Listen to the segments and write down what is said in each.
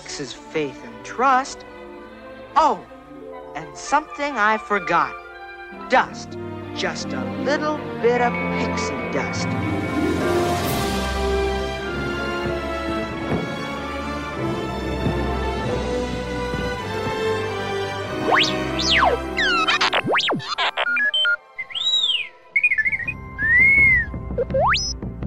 Takes is faith and trust. Oh, and something I forgot. Dust. Just a little bit of pixie dust.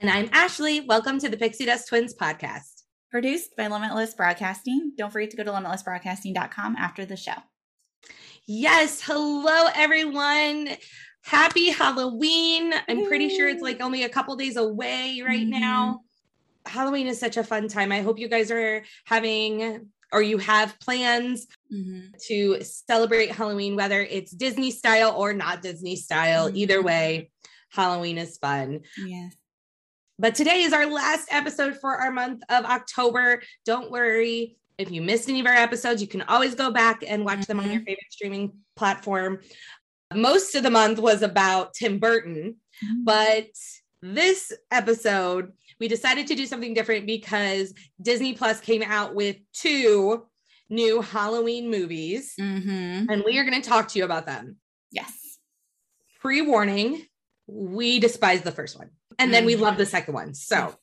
And I'm Ashley. Welcome to the Pixie Dust Twins podcast. produced by Limitless Broadcasting. Don't forget to go to limitlessbroadcasting.com after the show. Yes, hello everyone. Happy Halloween. I'm pretty sure it's like only a couple days away right now. Halloween is such a fun time. I hope you guys are having or you have plans Mm-hmm. to celebrate Halloween, whether it's Disney style or not Disney style. Either way, Halloween is fun. Yes. But today is our last episode for our month of October. Don't worry. If you missed any of our episodes, you can always go back and watch them on your favorite streaming platform. Most of the month was about Tim Burton, but this episode, we decided to do something different because Disney Plus came out with two new Halloween movies, Mm-hmm. and we are going to talk to you about them Yes. pre warning, we despise the first one. And then we Mhm. love the second one. So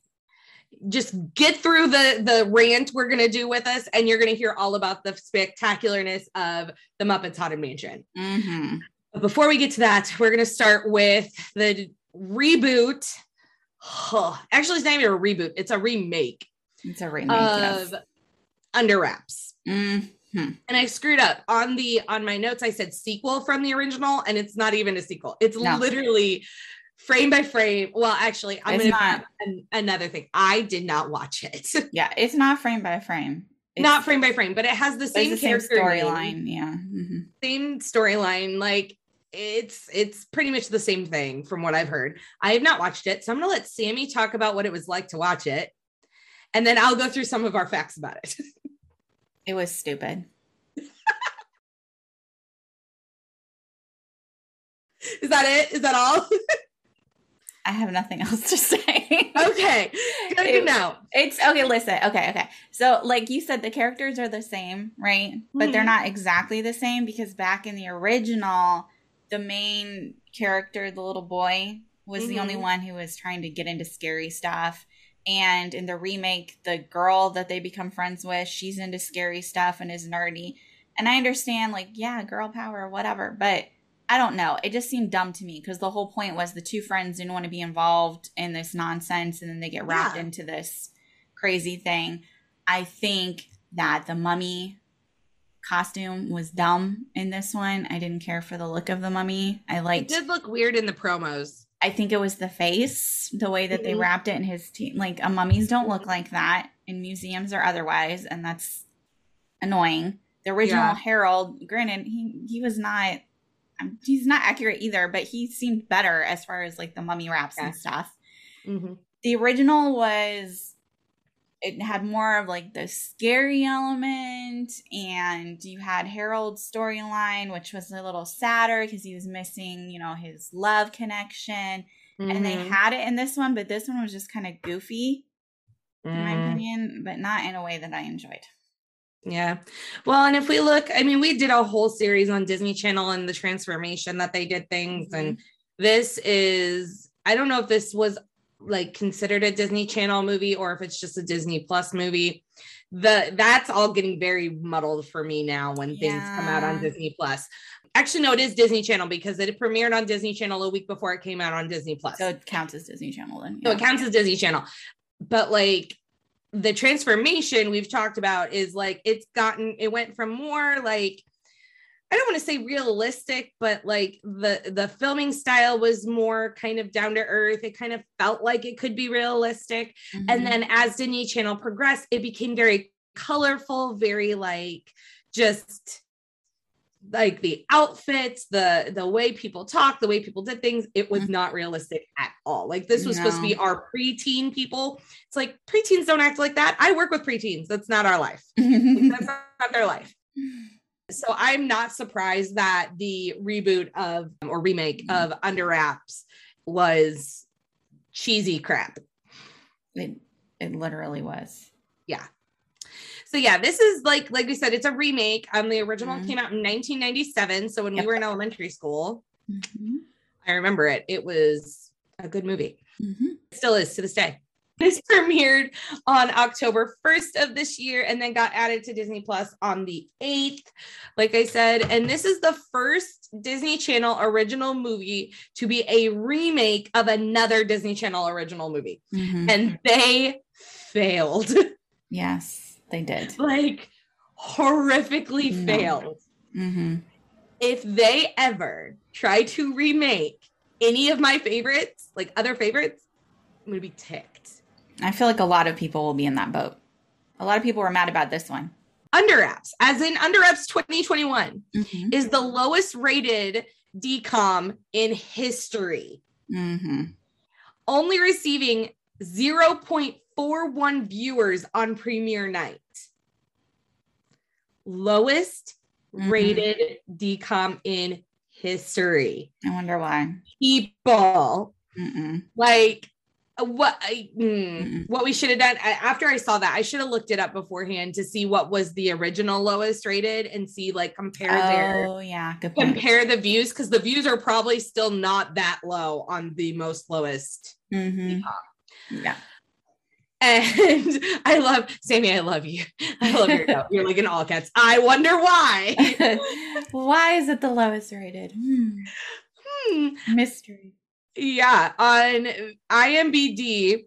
just get through the the rant we're going to do with us and you're going to hear all about the spectacularness of the Muppets Haunted Mansion. Mm-hmm. But before we get to that, we're going to start with the reboot. actually, it's not even a reboot, it's a remake It's a remake. of yes. Under Wraps. Mm-hmm. And I screwed up on the on my notes. I said sequel from the original, and it's not even a sequel. It's No. literally frame by frame. Well, actually, I'm It's gonna not. an, another thing. I did not watch it. Yeah, it's not frame by frame. It's, not frame by frame, but it has the same the same character storyline. Yeah. Mm-hmm. same storyline. Like it's it's pretty much the same thing from what I've heard. I have not watched it, so I'm gonna let Sammy talk about what it was like to watch it, and then I'll go through some of our facts about it. It was stupid. Is that it? Is that all? I have nothing else to say. okay, good to know. It's okay. Listen. Okay. Okay. So, like you said, the characters are the same, right? But they're Mhm. not exactly the same because back in the original, the main character, the little boy, was the only Mhm. one who was trying to get into scary stuff. And in the remake, the girl that they become friends with, she's into scary stuff and is nerdy. And I understand, like, yeah, girl power, whatever. But I don't know. It just seemed dumb to me because the whole point was the two friends didn't want to be involved in this nonsense and then they get wrapped Yeah. into this crazy thing. I think that the mummy costume was dumb in this one. I didn't care for the look of the mummy. I It liked did look weird in the promos. I think it was the face, the way that they Mhm. wrapped it in his teeth. Like, uh, mummies don't look like that in museums or otherwise, and that's annoying. The original Yeah. Harold, granted, he he was not um, he's not accurate either, but he seemed better as far as like the mummy wraps Yeah. and stuff. Mhm. The original was it had more of like the scary element and you had Harold's storyline which was a little sadder because he was missing, you know, his love connection. And they Mhm. had it in this one, but this one was just kind of goofy in my Mm. opinion, but not in a way that I enjoyed. Yeah. Well, and if we look, I mean, we did a whole series on Disney Channel and the transformation that they did things. And this is, I don't know if this was like considered a Disney Channel movie or if it's just a Disney Plus movie. The that's all getting very muddled for me now when things come out on Disney Plus. Actually, no, it is Disney Channel because it premiered on Disney Channel a week before it came out on Disney Plus. So it counts as Disney Channel then. So it counts as Disney Channel. But like the transformation we've talked about is like it's gotten it went from more like I don't want to say realistic, but like the the filming style was more kind of down to earth. It kind of felt like it could be realistic. Mhm. And then as Disney Channel progressed, it became very colorful, very like just like the outfits, the the way people talk, the way people did things, it was Mhm. not realistic at all. Like this was supposed to be No. our preteen people. It's like preteens don't act like that. I work with preteens. That's not our life. That's not their life. So I'm not surprised that the reboot of or remake of Under Wraps was cheesy crap. it, it literally was. Yeah. So yeah, this is like like we said, it's a remake. Um, the original Mhm. came out in 1997. So when Yep. we were in elementary school, Mhm. I remember it. It was a good movie. Mhm. It still is to this day. This premiered on October 1st of this year and then got added to Disney Plus on the 8th. Like I said, and this is the first Disney Channel original movie to be a remake of another Disney Channel original movie. Mhm. And they failed. Yes, they did. like horrifically No. failed. hmm If they ever try to remake any of my favorites, like other favorites, I'm gonna be ticked. I feel like a lot of people will be in that boat. A lot of people were mad about this one. Under Wraps, as in Under Wraps 2021, Mm-hmm. is the lowest rated DCOM in history, Mm-hmm. only receiving 0.41 viewers on premiere night. Lowest Mhm. rated DCOM in history. I wonder why. People Mm-mm. like what I, mm, what we should have done after I saw that I should have looked it up beforehand to see what was the original lowest rated and see like compare their Oh yeah, good point. compare the views because the views are probably still not that low on the most lowest Mhm. Yeah. and I love Sammy I love you I love your note. you're like an all cats. I wonder why why is it the lowest rated? Hmm. Hmm. Mystery. Yeah, on IMBD,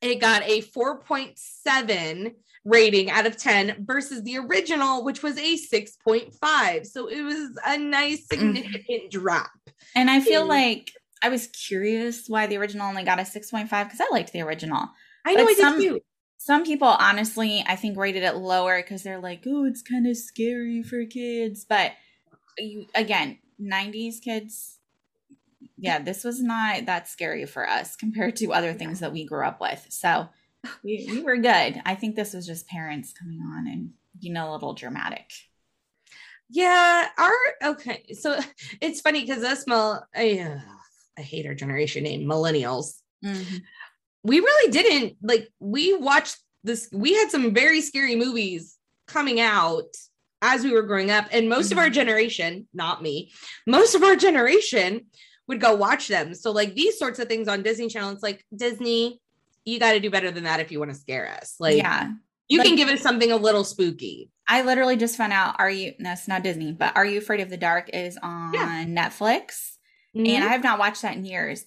it got a 4.7 rating out of 10 versus the original, which was a 6.5. So it was a nice, significant drop. And I feel Mm. like I was curious why the original only got a 6.5 because I liked the original. I know But I did some- too. Some people, honestly, I think rated it lower because they're like, oh, it's kind of scary for kids. But you, again, 90s kids, yeah, this was not that scary for us compared to other things that we grew up with. So we, we were good. I think this was just parents coming on and, you know, a little dramatic. Yeah, our okay. So it's funny because us, mil- I, uh, I hate our generation name, millennials. we really didn't like we watched this we had some very scary movies coming out as we were growing up and most of our generation not me most of our generation would go watch them so like these sorts of things on disney channel it's like disney you got to do better than that if you want to scare us like yeah. you can give us something a little spooky I literally just found out, are you, no, it's not Disney, but Are You Afraid of the Dark is on Yeah. Netflix. Mhm. and I have not watched that in years.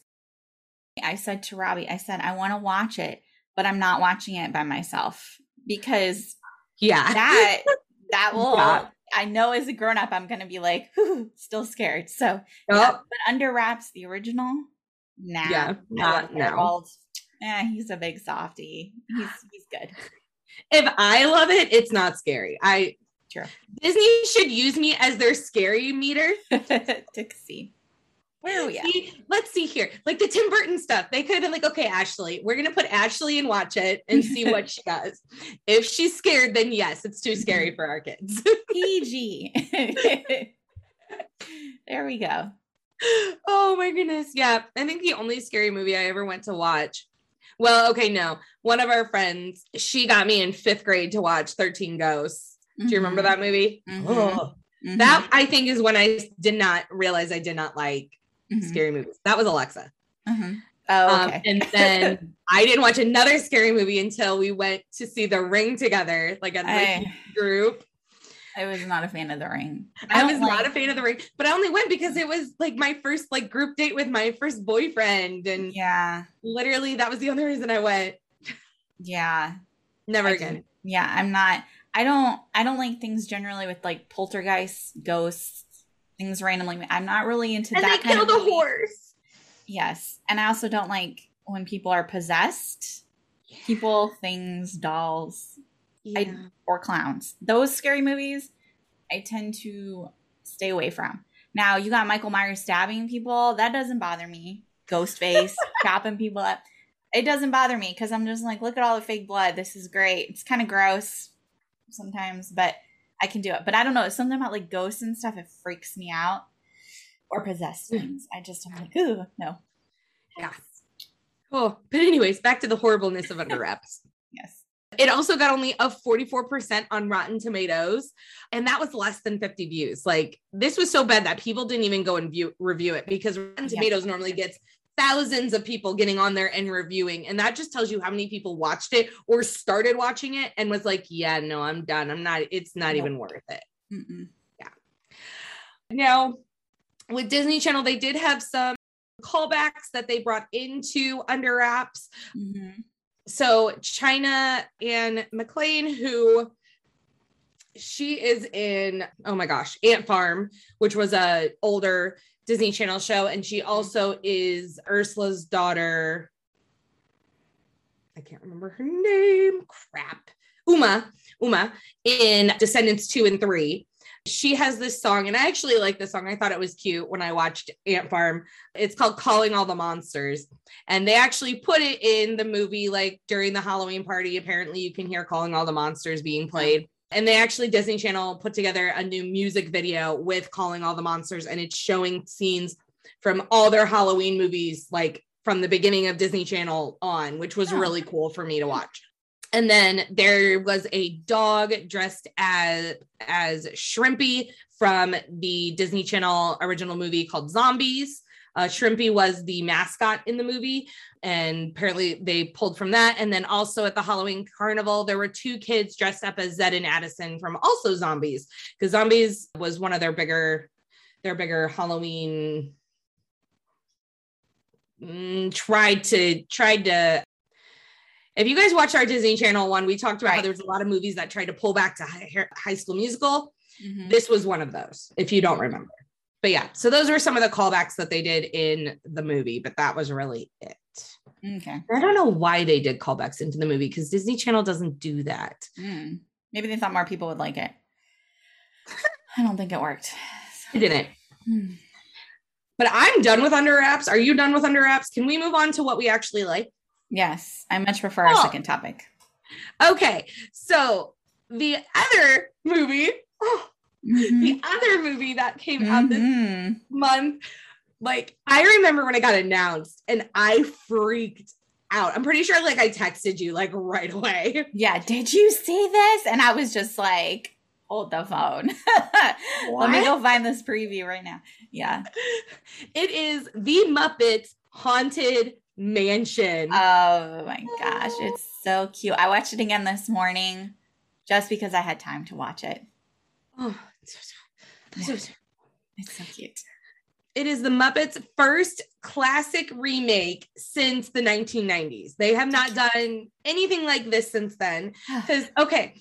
I said to Robbie, I said, I want to watch it, but I'm not watching it by myself because yeah that that will Yeah. I know as a grown up I'm gonna be like, "Whew, still scared. So yeah, but under wraps the original, nah. Yeah, not- no. Harold, Eh, he's a big softy. He's he's good. if i love it it's not scary i True. Disney should use me as their scary meter. Dixie. Where are we at? See, let's see here. Like the Tim Burton stuff, they could have been like, okay, Ashley, we're gonna put Ashley and watch it and see what she does. If she's scared, then yes, it's too scary for our kids. PG. there we go. oh my goodness. Yeah. I think the only scary movie I ever went to watch. Well, okay, no. One of our friends, she got me in fifth grade to watch 13 Ghosts. Do you remember that movie? Mhm. Oh, Mhm. that I think is when I did not realize I did not like Mhm. scary movies. That was Alexa. Mhm. Oh, Um, and then I didn't watch another scary movie until we went to see The Ring together, like a like, group. I was not a fan of the ring. I, don't was not a fan of The Ring, but I only went because it was like my first like group date with my first boyfriend, and Yeah. literally that was the only reason I went. Yeah. Never I again. do. Yeah, I'm not. I don't. I don't like things generally with like poltergeists, ghosts, things randomly. I'm not really into And they that kind killed of movie. horse. Yes, and I also don't like when people are possessed. People, things, dolls, Yeah. or clowns. Those scary movies, I tend to stay away from. Now you got Michael Myers stabbing people. That doesn't bother me. Ghostface chopping people up. It doesn't bother me because I'm just like, look at all the fake blood. This is great. It's kind of gross sometimes, but I can do it. But I don't know. Something about like ghosts and stuff. It freaks me out. Or possessed things. I just am like, ooh, no. yeah. Oh, but anyways, back to the horribleness of Under Wraps. Yes. It also got only a 44% on Rotten Tomatoes, and that was less than 50 views. Like this was so bad that people didn't even go and view review it because Rotten Yeah. Tomatoes normally gets thousands of people getting on there and reviewing, and that just tells you how many people watched it or started watching it and was like, "Yeah, no, I'm done. I'm not. It's not even worth it." Mm-mm. Now, with Disney Channel, they did have some callbacks that they brought into Under Wraps. Mhm. so China Anne McClain, who she is in, oh my gosh, Ant Farm, which was a older Disney Channel show, and she mm-hmm. also is Ursula's daughter. I can't remember her name. Crap. Uma, Uma in Descendants 2 and 3. She has this song, and I actually like this song. I thought it was cute when I watched Ant Farm. It's called Calling All the Monsters and they actually put it in the movie like during the halloween party apparently you can hear calling all the monsters being played and they actually disney channel put together a new music video with calling all the monsters and it's showing scenes from all their halloween movies like from the beginning of disney channel on which was Oh. really cool for me to watch and then there was a dog dressed as as shrimpy from the disney channel original movie called zombies uh, Shrimpy was the mascot in the movie, and apparently they pulled from that. And then also at the Halloween carnival, there were two kids dressed up as Zed and Addison from also Zombies, because Zombies was one of their bigger, their bigger Halloween. Mm, tried to tried to. If you guys watch our Disney Channel one, we talked about how Right. there was a lot of movies that tried to pull back to High, high School Musical Mhm. this was one of those if you don't remember but yeah so those were some of the callbacks that they did in the movie but that was really it Okay. i don't know why they did callbacks into the movie because disney channel doesn't do that Mm. Maybe they thought more people would like it. I don't think it worked. i didn't Hmm. but i'm done with under wraps are you done with under wraps can we move on to what we actually like Yes, I much prefer our Oh. second topic. okay so the other movie oh, Mhm. the other movie that came out this Mhm. month. Like I remember when it got announced and I freaked out. I'm pretty sure like I texted you like right away. Yeah, did you see this? And I was just like, hold the phone. Let me go find this preview right now. Yeah. It is the Muppets Haunted Mansion. Oh my gosh, it's so cute. I watched it again this morning just because I had time to watch it. Oh, It's so cute. it is the Muppets' first classic remake since the 1990s. They have not done anything like this since then. Because okay,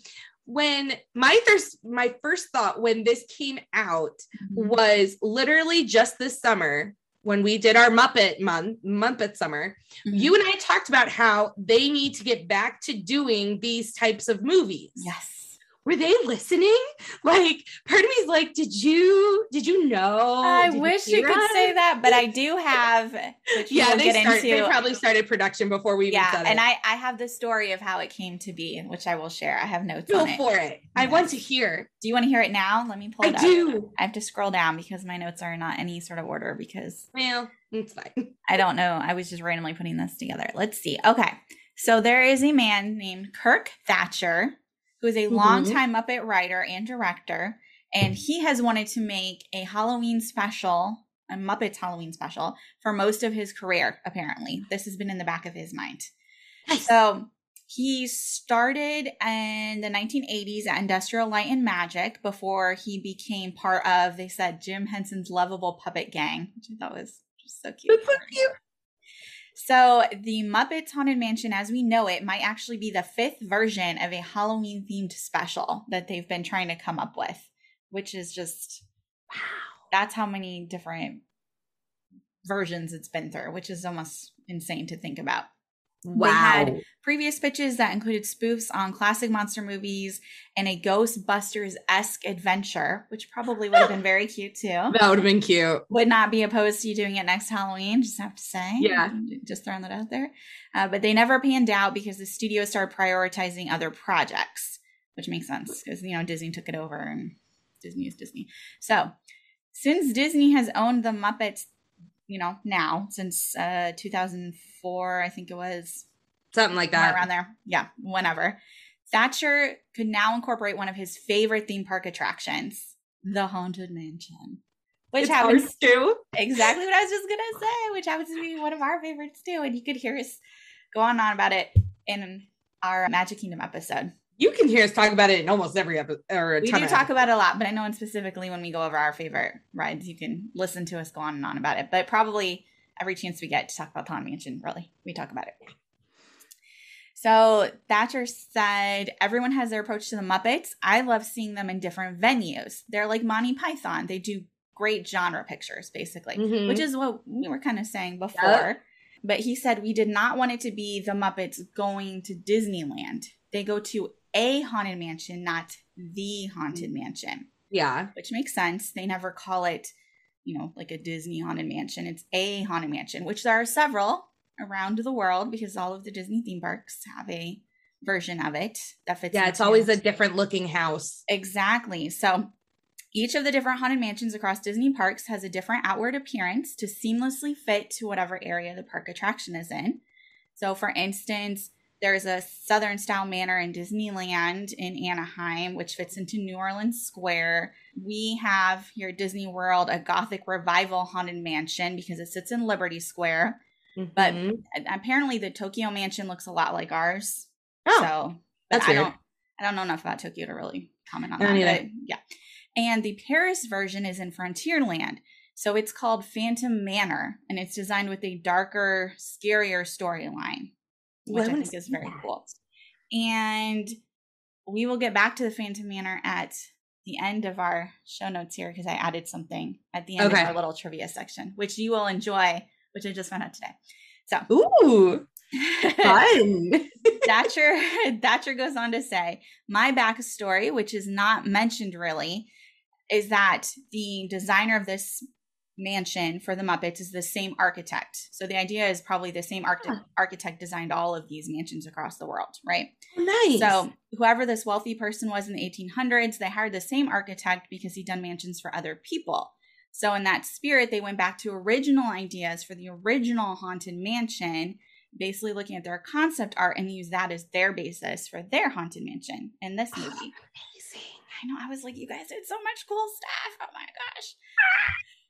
when my first my first thought when this came out was literally just this summer when we did our Muppet month, Muppet summer. Mhm. You and I talked about how they need to get back to doing these types of movies. Yes. Were they listening? Like, part of me is like, did you did you know? I Did wish you hear could say that, but I do have, Yeah, they, start, they probably started production before we even yeah, and. I I have the story of how it came to be, which I will share. I have notes go on it. for it. I want to hear. Do you want to hear it now? Let me pull I it up. do. I have to scroll down because my notes are not any sort of order because Well, it's fine. I don't know. I was just randomly putting this together. Let's see. Okay. So there is a man named Kirk Thatcher who is a Mhm. longtime Muppet writer and director. And he has wanted to make a Halloween special, a Muppets Halloween special, for most of his career, apparently. This has been in the back of his mind. Nice. So he started in the 1980s at Industrial Light and Magic before he became part of, they said, Jim Henson's lovable puppet gang, which I thought was just so cute. That's so cute. So the Muppets Haunted Mansion, as we know it, might actually be the fifth version of a Halloween themed special that they've been trying to come up with, which is just Wow. that's how many different versions it's been through, which is almost insane to think about. Wow. had- Previous pitches that included spoofs on classic monster movies and a Ghostbusters esque adventure, which probably would have been very cute too. that would have been cute. Would not be opposed to you doing it next Halloween, just have to say. Yeah. Just throwing that out there. Uh, but they never panned out because the studio started prioritizing other projects, which makes sense because, you know, Disney took it over and Disney is Disney. So since Disney has owned the Muppets, you know, now since uh, 2004, I think it was, Something like that. around there. Yeah, whenever. Thatcher could now incorporate one of his favorite theme park attractions, the Haunted Mansion. Which It's happens to exactly what I was just gonna say, which happens to be one of our favorites too. And you could hear us go on and on about it in our Magic Kingdom episode. You can hear us talk about it in almost every episode. Or a We ton do of talk about it a lot, but I know and specifically when we go over our favorite rides, you can listen to us go on and on about it. But probably every chance we get to talk about Haunted Mansion, really, we talk about it. So Thatcher said, everyone has their approach to the Muppets. I love seeing them in different venues. They're like Monty Python. They do great genre pictures, basically, Mhm. which is what we were kind of saying before. But he said we did not want it to be the Muppets going to Disneyland. They go to a haunted mansion, not the haunted mm. mansion, Yeah. which makes sense. They never call it, you know, like a Disney haunted mansion. It's a haunted mansion, which there are several around the world because all of the Disney theme parks have a version of it that fits. Yeah. It's always a different looking house. Exactly. So each of the different haunted mansions across Disney parks has a different outward appearance to seamlessly fit to whatever area the park attraction is in. So, for instance, there's a Southern style manor in Disneyland in Anaheim, which fits into New Orleans Square. We have here at Disney World a Gothic revival haunted mansion because it sits in Liberty Square. But Mhm. apparently, the Tokyo mansion looks a lot like ours. oh, So that's I weird. don't I don't know enough about Tokyo to really comment on that. either. But yeah. And the Paris version is in Frontierland. So it's called Phantom Manor and it's designed with a darker, scarier storyline, Which I I think is very that. cool. And we will get back to the Phantom Manor at the end of our show notes here because I added something at the end Okay. of our little trivia section, which you will enjoy, which I just found out today. So Ooh, fun. Thatcher Thatcher goes on to say, my backstory, which is not mentioned really, is that the designer of this mansion for the Muppets is the same architect. So the idea is probably the same arch- Huh. architect designed all of these mansions across the world, right? Oh, nice. So whoever this wealthy person was in the 1800s, they hired the same architect because he'd done mansions for other people. So in that spirit, they went back to original ideas for the original haunted mansion, basically looking at their concept art and used that as their basis for their haunted mansion in this oh, movie. Amazing. I know. I was like, you guys did so much cool stuff. Oh my gosh.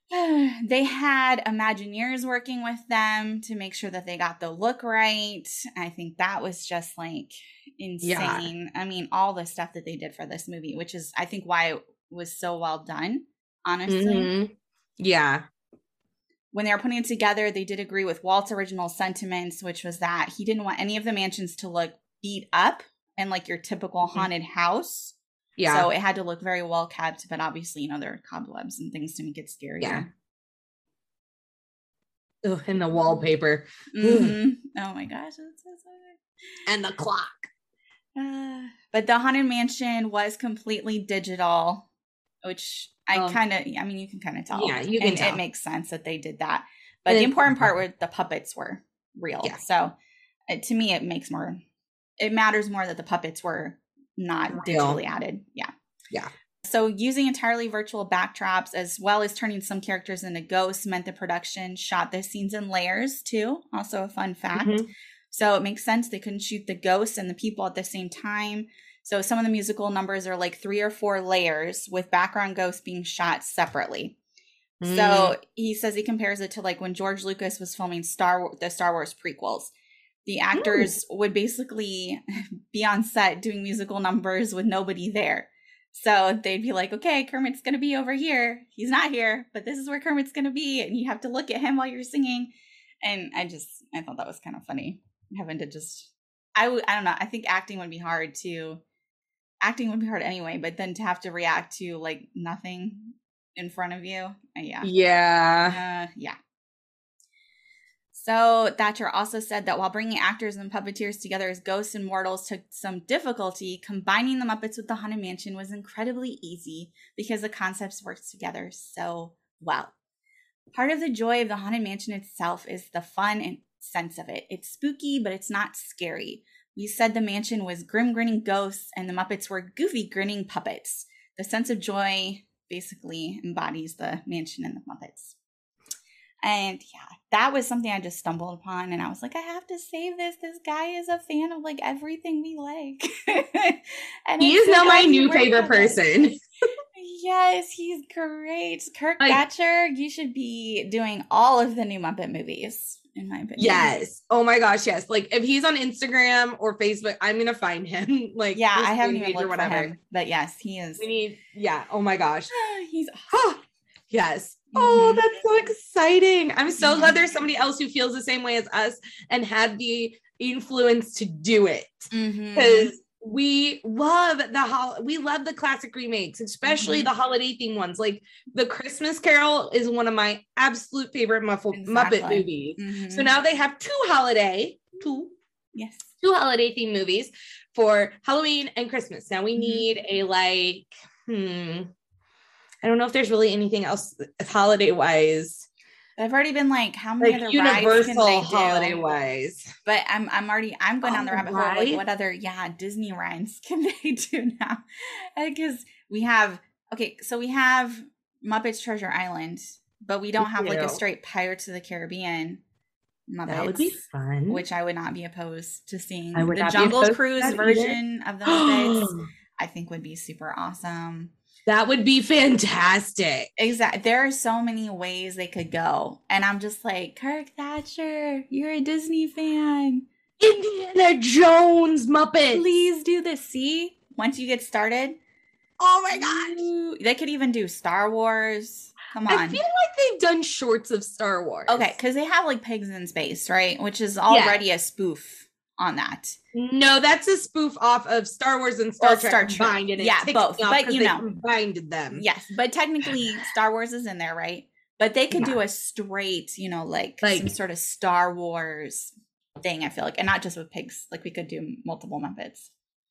they had Imagineers working with them to make sure that they got the look right. I think that was just like insane. I mean, all the stuff that they did for this movie, which is, I think, why it was so well done, honestly. Mhm. Yeah. When they were putting it together, they did agree with Walt's original sentiments, which was that he didn't want any of the mansions to look beat up and like your typical Mhm. haunted house. Yeah. So it had to look very well kept, but obviously, you know, there are cobwebs and things to make it scarier. Yeah. Ugh, and the wallpaper Mhm. Oh my gosh, that's so, so and the clock. Uh, but the Haunted Mansion was completely digital, which I Oh. kind of, I mean, you can kind of tell. Yeah, you can and tell. It makes sense that they did that. But And the important part were the puppets were real. Yeah. So it, to me, it makes more, it matters more that the puppets were not Real. digitally added. Yeah. Yeah. So using entirely virtual backdrops as well as turning some characters into ghosts meant the production shot the scenes in layers too. Also a fun fact. Mhm. So it makes sense they couldn't shoot the ghosts and the people at the same time. So some of the musical numbers are like three or four layers with background ghosts being shot separately. Mm. So he says he compares it to like when George Lucas was filming Star the Star Wars prequels. The actors would basically be on set doing musical numbers with nobody there. So they'd be like, "Okay, Kermit's going to be over here. He's not here, but this is where Kermit's going to be and you have to look at him while you're singing." And I just I thought that was kind of funny having to just I would I don't know. I think acting would be hard to acting would be hard anyway, but then to have to react to like nothing in front of you. uh, yeah. Yeah. Uh, yeah. So Thatcher also said that while bringing actors and puppeteers together as ghosts and mortals took some difficulty, combining the Muppets with the Haunted Mansion was incredibly easy because the concepts worked together so well. Part of the joy of the Haunted Mansion itself is the fun and sense of it. It's spooky, but it's not scary. We said the mansion was grim grinning ghosts and the Muppets were goofy grinning puppets. The sense of joy basically embodies the mansion and the Muppets. And yeah, that was something I just stumbled upon, and I was like, I have to save this. This guy is a fan of like everything we like. and He is now my new favorite person. Yes, he's great. Kirk Like- Thatcher, you should be doing all of the new Muppet movies, in my opinion. Yes. Oh my gosh, yes. Like if he's on Instagram or Facebook, I'm gonna find him. like Yeah, I haven't even looked for him, but yes, he is. We need, yeah. Oh my gosh. he's yes. Oh, that's so exciting. I'm so glad there's somebody else who feels the same way as us and had the influence to do it. Because we love the hol- we love the classic remakes, especially Mhm. the holiday theme ones. Like the Christmas Carol is one of my absolute favorite Muffle- Muppet Exactly. movies. Mhm. So now they have two holiday, two yes. two holiday theme movies for Halloween and Christmas. Now we Mhm. need a like, hmm. I don't know if there's really anything else holiday wise, I've already been like, how many like other rides can universal they holiday do? wise. But I'm I'm already I'm going down oh, the Oh, rabbit hole. Like, what other yeah Disney rides can they do now? Because we have okay, so we have Muppets Treasure Island, but we don't have like a straight Pirates of the Caribbean Muppets. That would be fun. which I would not be opposed to seeing. I would the not be Jungle opposed to Cruise that either. version of the Muppets, I think would be super awesome. That would be fantastic. Exactly. There are so many ways they could go. And I'm just like, Kirk Thatcher, you're a Disney fan. Indiana Jones Muppet. Please do this. See? Once you get started. Oh my gosh. ooh, They could even do Star Wars. Come on. I feel like they've done shorts of Star Wars. Okay, because they have like pigs in space, right? Which is already a spoof on that. No, that's a spoof off of Star Wars and Star Well, Trek Star Trek. combined. And it Yeah, both, but you know. combined them. Yes, but technically Star Wars is in there, right? But they could Yeah. do a straight, you know, like, Like- some sort of Star Wars thing, I feel like. And not just with pigs. Like we could do multiple Muppets.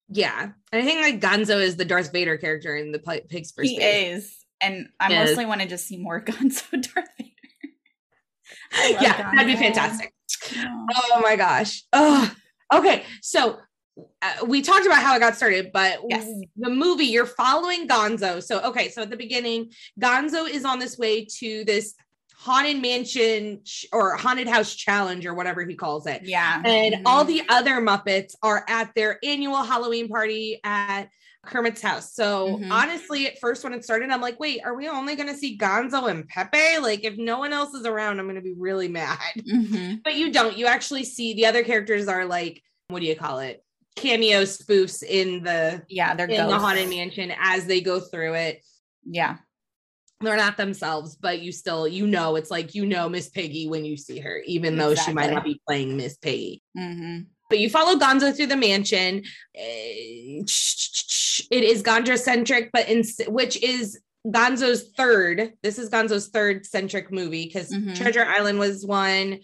Yeah, and I think like Gonzo is the Darth Vader character in the Pigs for He Space. is. And I Yes. mostly want to just see more Gonzo Darth Vader. Yeah, that'd be fantastic. Oh. Oh my gosh. Oh, okay. So uh, we talked about how it got started, but Yes. the movie you're following Gonzo. So okay, so at the beginning, Gonzo is on this way to this haunted mansion ch- or haunted house challenge or whatever he calls it. Yeah. And Mhm. all the other Muppets are at their annual Halloween party at Kermit's house. So Mhm. honestly, at first when it started, I'm like, wait, are we only going to see Gonzo and Pepe? Like, if no one else is around, I'm going to be really mad. Mhm. But you don't. You actually see the other characters are like, what do you call it? Cameo spoofs in the Yeah, they're in the haunted mansion as they go through it. Yeah. They're not themselves, but you still you know it's like you know Miss Piggy when you see her, even though she might not be playing Miss Piggy. hmm But you follow Gonzo through the mansion. It is Gonzo centric, but in which is Gonzo's third. This is Gonzo's third centric movie because Mhm. Treasure Island was one.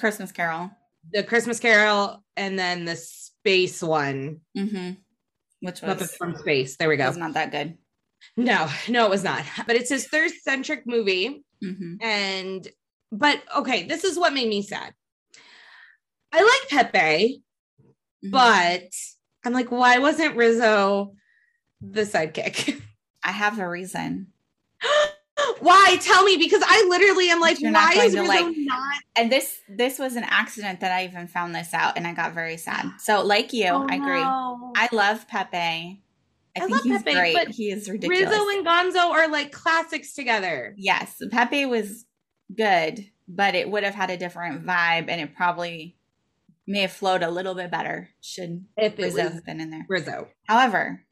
Christmas Carol. the Christmas Carol and then the space one. Mm-hmm. Which was, Muppets from Space. There we go. was not that good. No, no, it was not. But it's his third centric movie. Mm-hmm. And but okay, this is what made me sad. I like Pepe, Mm-hmm. but I'm like, why wasn't Rizzo the sidekick? I have a reason. why? Tell me, because I literally am like, why is Rizzo like- not? And this this was an accident that I even found this out, and I got very sad. So, like you, Oh, I agree. no. I love Pepe. I, I think love he's Pepe, great. but He is ridiculous. Rizzo and Gonzo are like classics together. yes, Pepe was good, but it would have had a different vibe, and it probably may have flowed a little bit better should If Rizzo have been in there. Rizzo. However,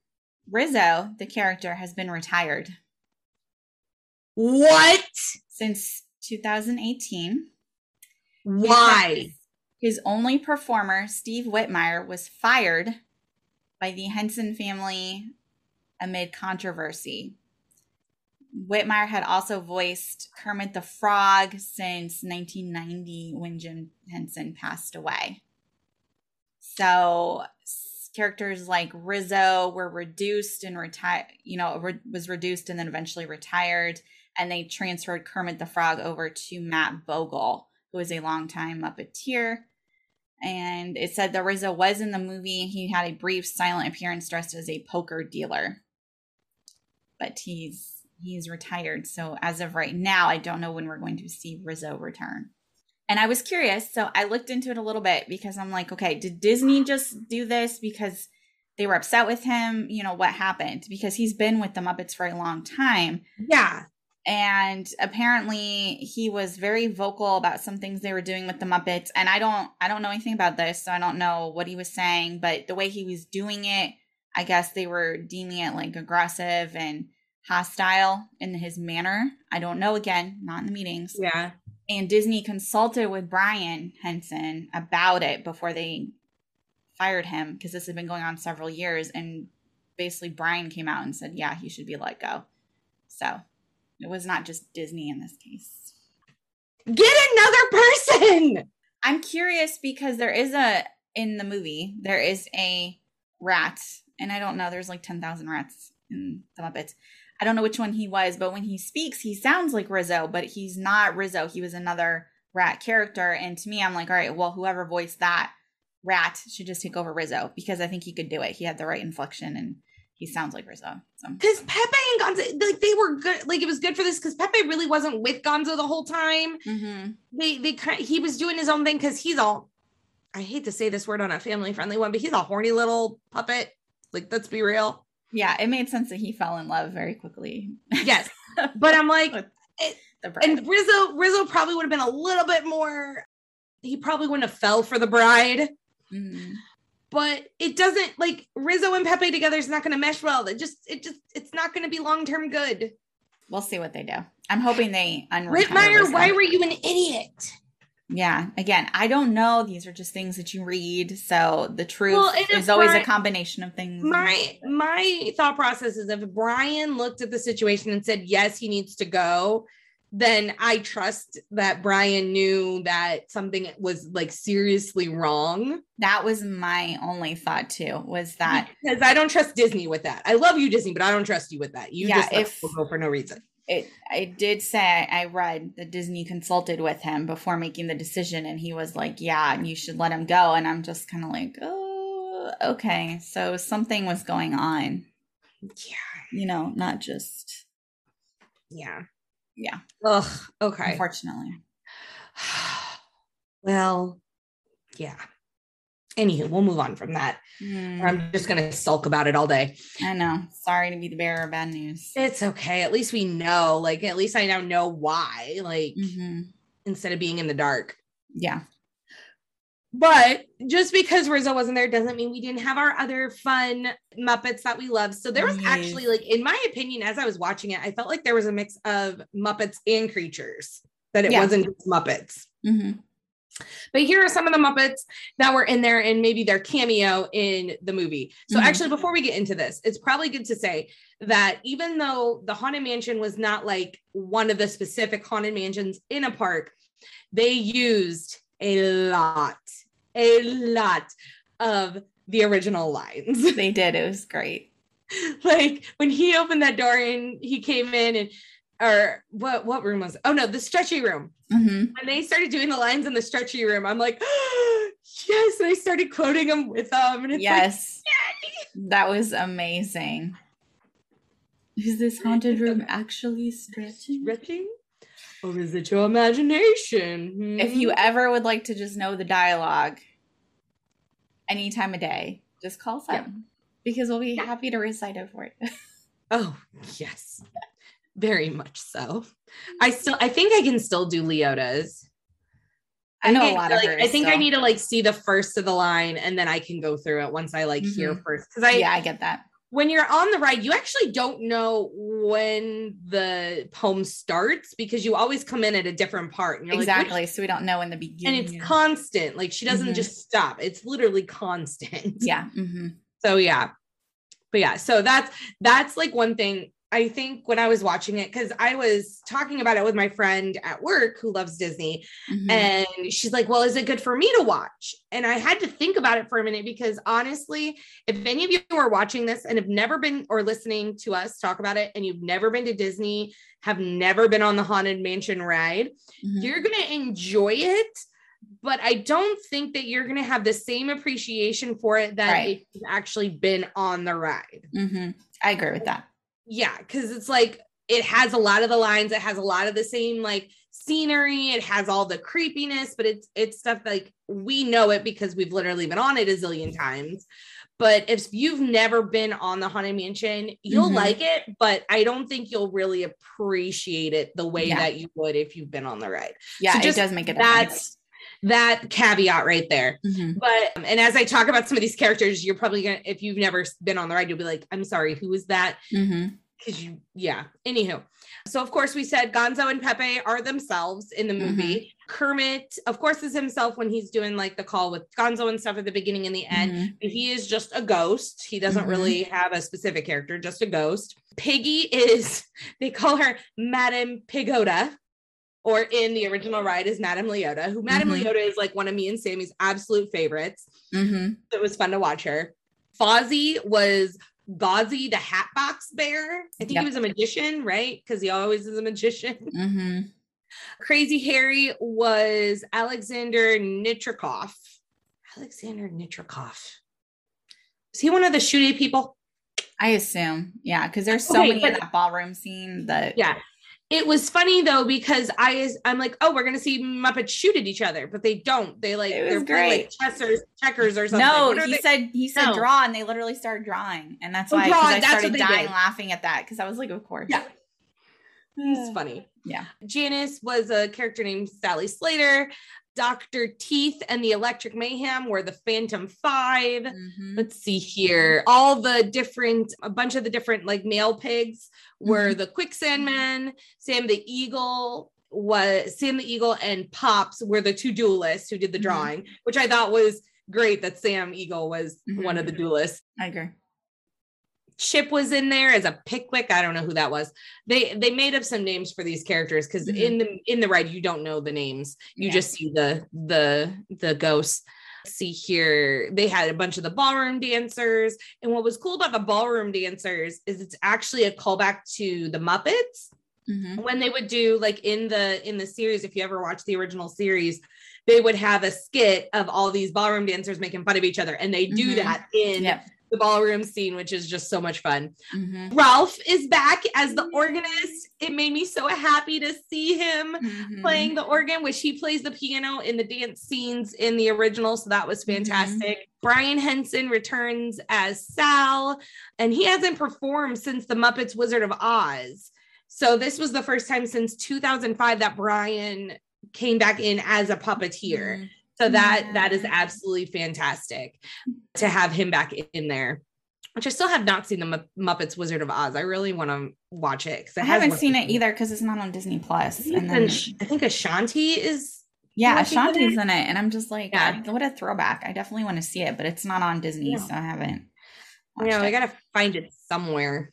Rizzo, the character, has been retired What? since 2018. Why? His only performer, Steve Whitmire, was fired by the Henson family amid controversy. Whitmire had also voiced Kermit the Frog since 1990 when Jim Henson passed away. So characters like Rizzo were reduced and retired, you know, re- was reduced and then eventually retired. And they transferred Kermit the Frog over to Matt Vogel, who was a longtime Muppeteer. And it said that Rizzo was in the movie. He had a brief silent appearance dressed as a poker dealer. But he's he's retired. So as of right now, I don't know when we're going to see Rizzo return. And I was curious, so I looked into it a little bit because I'm like, okay, did Disney just do this because they were upset with him? You know, what happened? Because he's been with the Muppets for a long time Yeah. and apparently he was very vocal about some things they were doing with the muppets and i don't i don't know anything about this so i don't know what he was saying but the way he was doing it i guess they were deeming it like aggressive and hostile in his manner i don't know again not in the meetings Yeah. and disney consulted with brian henson about it before they fired him because this had been going on several years and basically brian came out and said yeah he should be let go so it was not just Disney in this case. Get another person. I'm curious because there is a in the movie there is a rat, and I don't know. There's like ten thousand rats in the Muppets. I don't know which one he was, but when he speaks, he sounds like Rizzo, but he's not Rizzo. He was another rat character, and to me, I'm like, all right, well, whoever voiced that rat should just take over Rizzo because I think he could do it. He had the right inflection, and he sounds like Rizzo. So Because Pepe and Gonzo, like they were good. Like it was good for this because Pepe really wasn't with Gonzo the whole time. mm-hmm. They they kind he was doing his own thing because he's all. I hate to say this word on a family friendly one, but he's a horny little puppet. Like let's be real. Yeah, it made sense that he fell in love very quickly. Yes, but I'm like, bride. and Rizzo Rizzo probably would have been a little bit more. He probably wouldn't have fell for the bride. Mhm. but it doesn't like Rizzo and Pepe together is not going to mesh well. It just, it just, it's not going to be long term good. We'll see what they do. I'm hoping they unretire Rizzo. why were you an idiot? Yeah. Again, I don't know. These are just things that you read. So the truth Well, is always a combination of things. My my thought process is if Brian looked at the situation and said yes, he needs to go, then I trust that Brian knew that something was like seriously wrong. that was my only thought too. Was that Because I don't trust Disney with that. I love you, Disney, but I don't trust you with that. You Yeah, just if- go for no reason. It? I did say I read that Disney consulted with him before making the decision, and he was like, "Yeah, you should let him go." And I'm just kind of like, "Oh, okay." So something was going on. Yeah, You know, not just yeah, yeah. Ugh. Okay. Unfortunately. well, yeah. Anywho, we'll move on from that. Hmm, Or I'm just gonna sulk about it all day. I know. Sorry to be the bearer of bad news. It's okay. At least we know. Like, at least I now know why. Like, hmm instead of being in the dark. Yeah. But just because Rizzo wasn't there doesn't mean we didn't have our other fun Muppets that we love. So there was Yes. actually, like, in my opinion, as I was watching it, I felt like there was a mix of Muppets and creatures. That it Yeah. wasn't just Muppets. hmm But here are some of the Muppets that were in there and maybe their cameo in the movie. So, Mhm. actually, before we get into this, it's probably good to say that even though the Haunted Mansion was not like one of the specific Haunted Mansions in a park, they used a lot, a lot of the original lines. They did. It was great. like when he opened that door and he came in and or what what room was it? oh no the stretchy room hmm when they started doing the lines in the stretchy room i'm like yes and i started quoting them with them and it's Yes. that was amazing. Is this haunted room actually stretching? stretching or is it your imagination If Hmm? you ever would like to just know the dialogue any time of day, just call us up because we'll be happy to recite it for you. oh yes very much so i still i think i can still do leota's I know a lot like, of hers. I think I need to like see the first of the line and then I can go through it once I like hear first. Because I yeah, I get that. when you're on the ride, you actually don't know when the poem starts because you always come in at a different part. And you're like, Exactly. so we don't know in the beginning. and it's constant. Like she doesn't Mhm. just stop. It's literally constant. yeah. hmm So yeah. But yeah, so that's that's like one thing I think when I was watching it, because I was talking about it with my friend at work who loves Disney, Mm-hmm. and she's like, Well, is it good for me to watch? And I had to think about it for a minute because honestly, if any of you are watching this and have never been or listening to us talk about it, and you've never been to Disney, have never been on the Haunted Mansion ride, Mhm. you're going to enjoy it. But I don't think that you're going to have the same appreciation for it that Right. if you've actually been on the ride. Mhm. I agree with that. Yeah, because it's like it has a lot of the lines, it has a lot of the same like scenery, it has all the creepiness, but it's it's stuff like we know it because we've literally been on it a zillion times. But if you've never been on the Haunted Mansion, you'll Mhm. like it, but I don't think you'll really appreciate it the way Yeah. that you would if you've been on the ride. Yeah, So it does make it. That's that caveat right there. hmm But um, and as I talk about some of these characters, you're probably gonna if you've never been on the ride, you'll be like, I'm sorry, who is that? hmm because you yeah. Anywho so of course we said gonzo and pepe are themselves in the movie. Kermit of course is himself when he's doing like the call with gonzo and stuff at the beginning and the end. But he is just a ghost. He doesn't Mhm. really have a specific character just a ghost. Piggy is they call her madame pigota or in the original ride is madame leota who madame Mhm. leota is like one of me and sammy's absolute favorites hmm it was fun to watch her. Fozzie was Gauzy the Hatbox Bear. I think Yep. he was a magician, right? Because he always is a magician. hmm Crazy Harry was Alexander Nitrokoff. Alexander Nitrokoff. Is he one of the shooty people? I assume, yeah, because there's so Okay, many in that ballroom scene that Yeah. It was funny though because I is I'm like, oh, we're gonna see Muppets shoot at each other, but they don't. They like It was they're playing like checkers, checkers or something. No, What are he they- said he said No. draw, and they literally started drawing, and that's Oh, why 'cause draw, I that's started what they dying did. laughing at that because I was like, of course, Yeah. It's funny. Yeah. Janice was a character named Sally Slater. Dr. Teeth and the Electric Mayhem were the Phantom 5 Mhm. Let's see here. All the different, a bunch of the different like male pigs were the Quicksand Men. Sam the Eagle was Sam the Eagle and Pops were the two duelists who did the Mhm. drawing, which I thought was great that Sam Eagle was one of the duelists. I agree. Chip was in there as a Pickwick. I don't know who that was. They they made up some names for these characters because Mhm. in the in the ride you don't know the names. You Yeah. just see the the the ghosts. See here, they had a bunch of the ballroom dancers, and what was cool about the ballroom dancers is it's actually a callback to the Muppets Mhm. when they would do like in the in the series. If you ever watch the original series, they would have a skit of all these ballroom dancers making fun of each other, and they do Mhm. that in Yep. The ballroom scene, which is just so much fun. Mhm. Ralph is back as the organist. It made me so happy to see him Mhm. playing the organ, which he plays the piano in the dance scenes in the original. So that was fantastic. Brian Henson returns as Sal, and he hasn't performed since the Muppets Wizard of Oz. So this was the first time since 2005 that Brian came back in as a puppeteer. So mm-hmm. that that is absolutely fantastic to have him back in there. Which I still have not seen the Mu- Muppets Wizard of Oz. I really want to watch it because I haven't seen it either because it's not on Disney Plus. And then, I think Ashanti is yeah, Ashanti's in it? and I'm just like, Yeah. What a throwback! I definitely want to see it, but it's not on Disney, Yeah. so I haven't. Yeah, I gotta find it somewhere.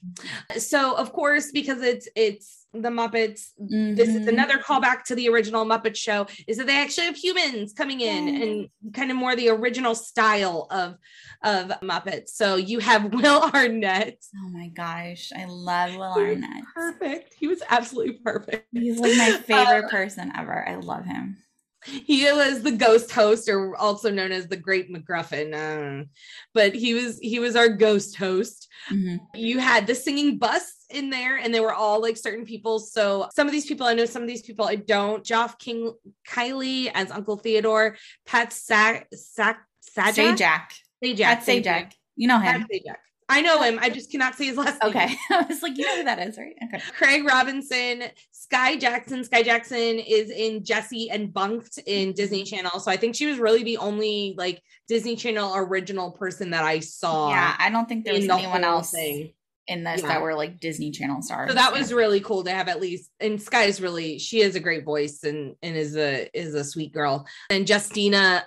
So of course, because it's it's the Muppets. This is Mhm. another callback to the original Muppet Show. Is that they actually have humans coming in and kind of more the original style of of Muppets. So you have Will Arnett. Oh my gosh, I love Will He Arnett. Perfect. He was absolutely perfect. He's like my favorite Uh, person ever. I love him. He was the ghost host or also known as the great mcgruffin um, but he was he was our ghost host Mhm. you had the singing bus in there and they were all like certain people so some of these people i know some of these people i don't geoff king keighley as uncle theodore pat sack sack sajak Sajak. sajak Pat thank you. Sajak. You know Pat him. sajak i know him i just cannot say his last name Okay. I was like, you know who that is, right? Okay. Craig Robinson, Skai Jackson. Skai Jackson is in Jessie and Bunked in Disney Channel. So I think she was really the only like Disney Channel original person that I saw. Yeah, I don't think there was the anyone else thing. in this Yeah. that were like Disney Channel stars. So that was really cool to have at least. And Skai's really she has a great voice and and is a is a sweet girl. And Justina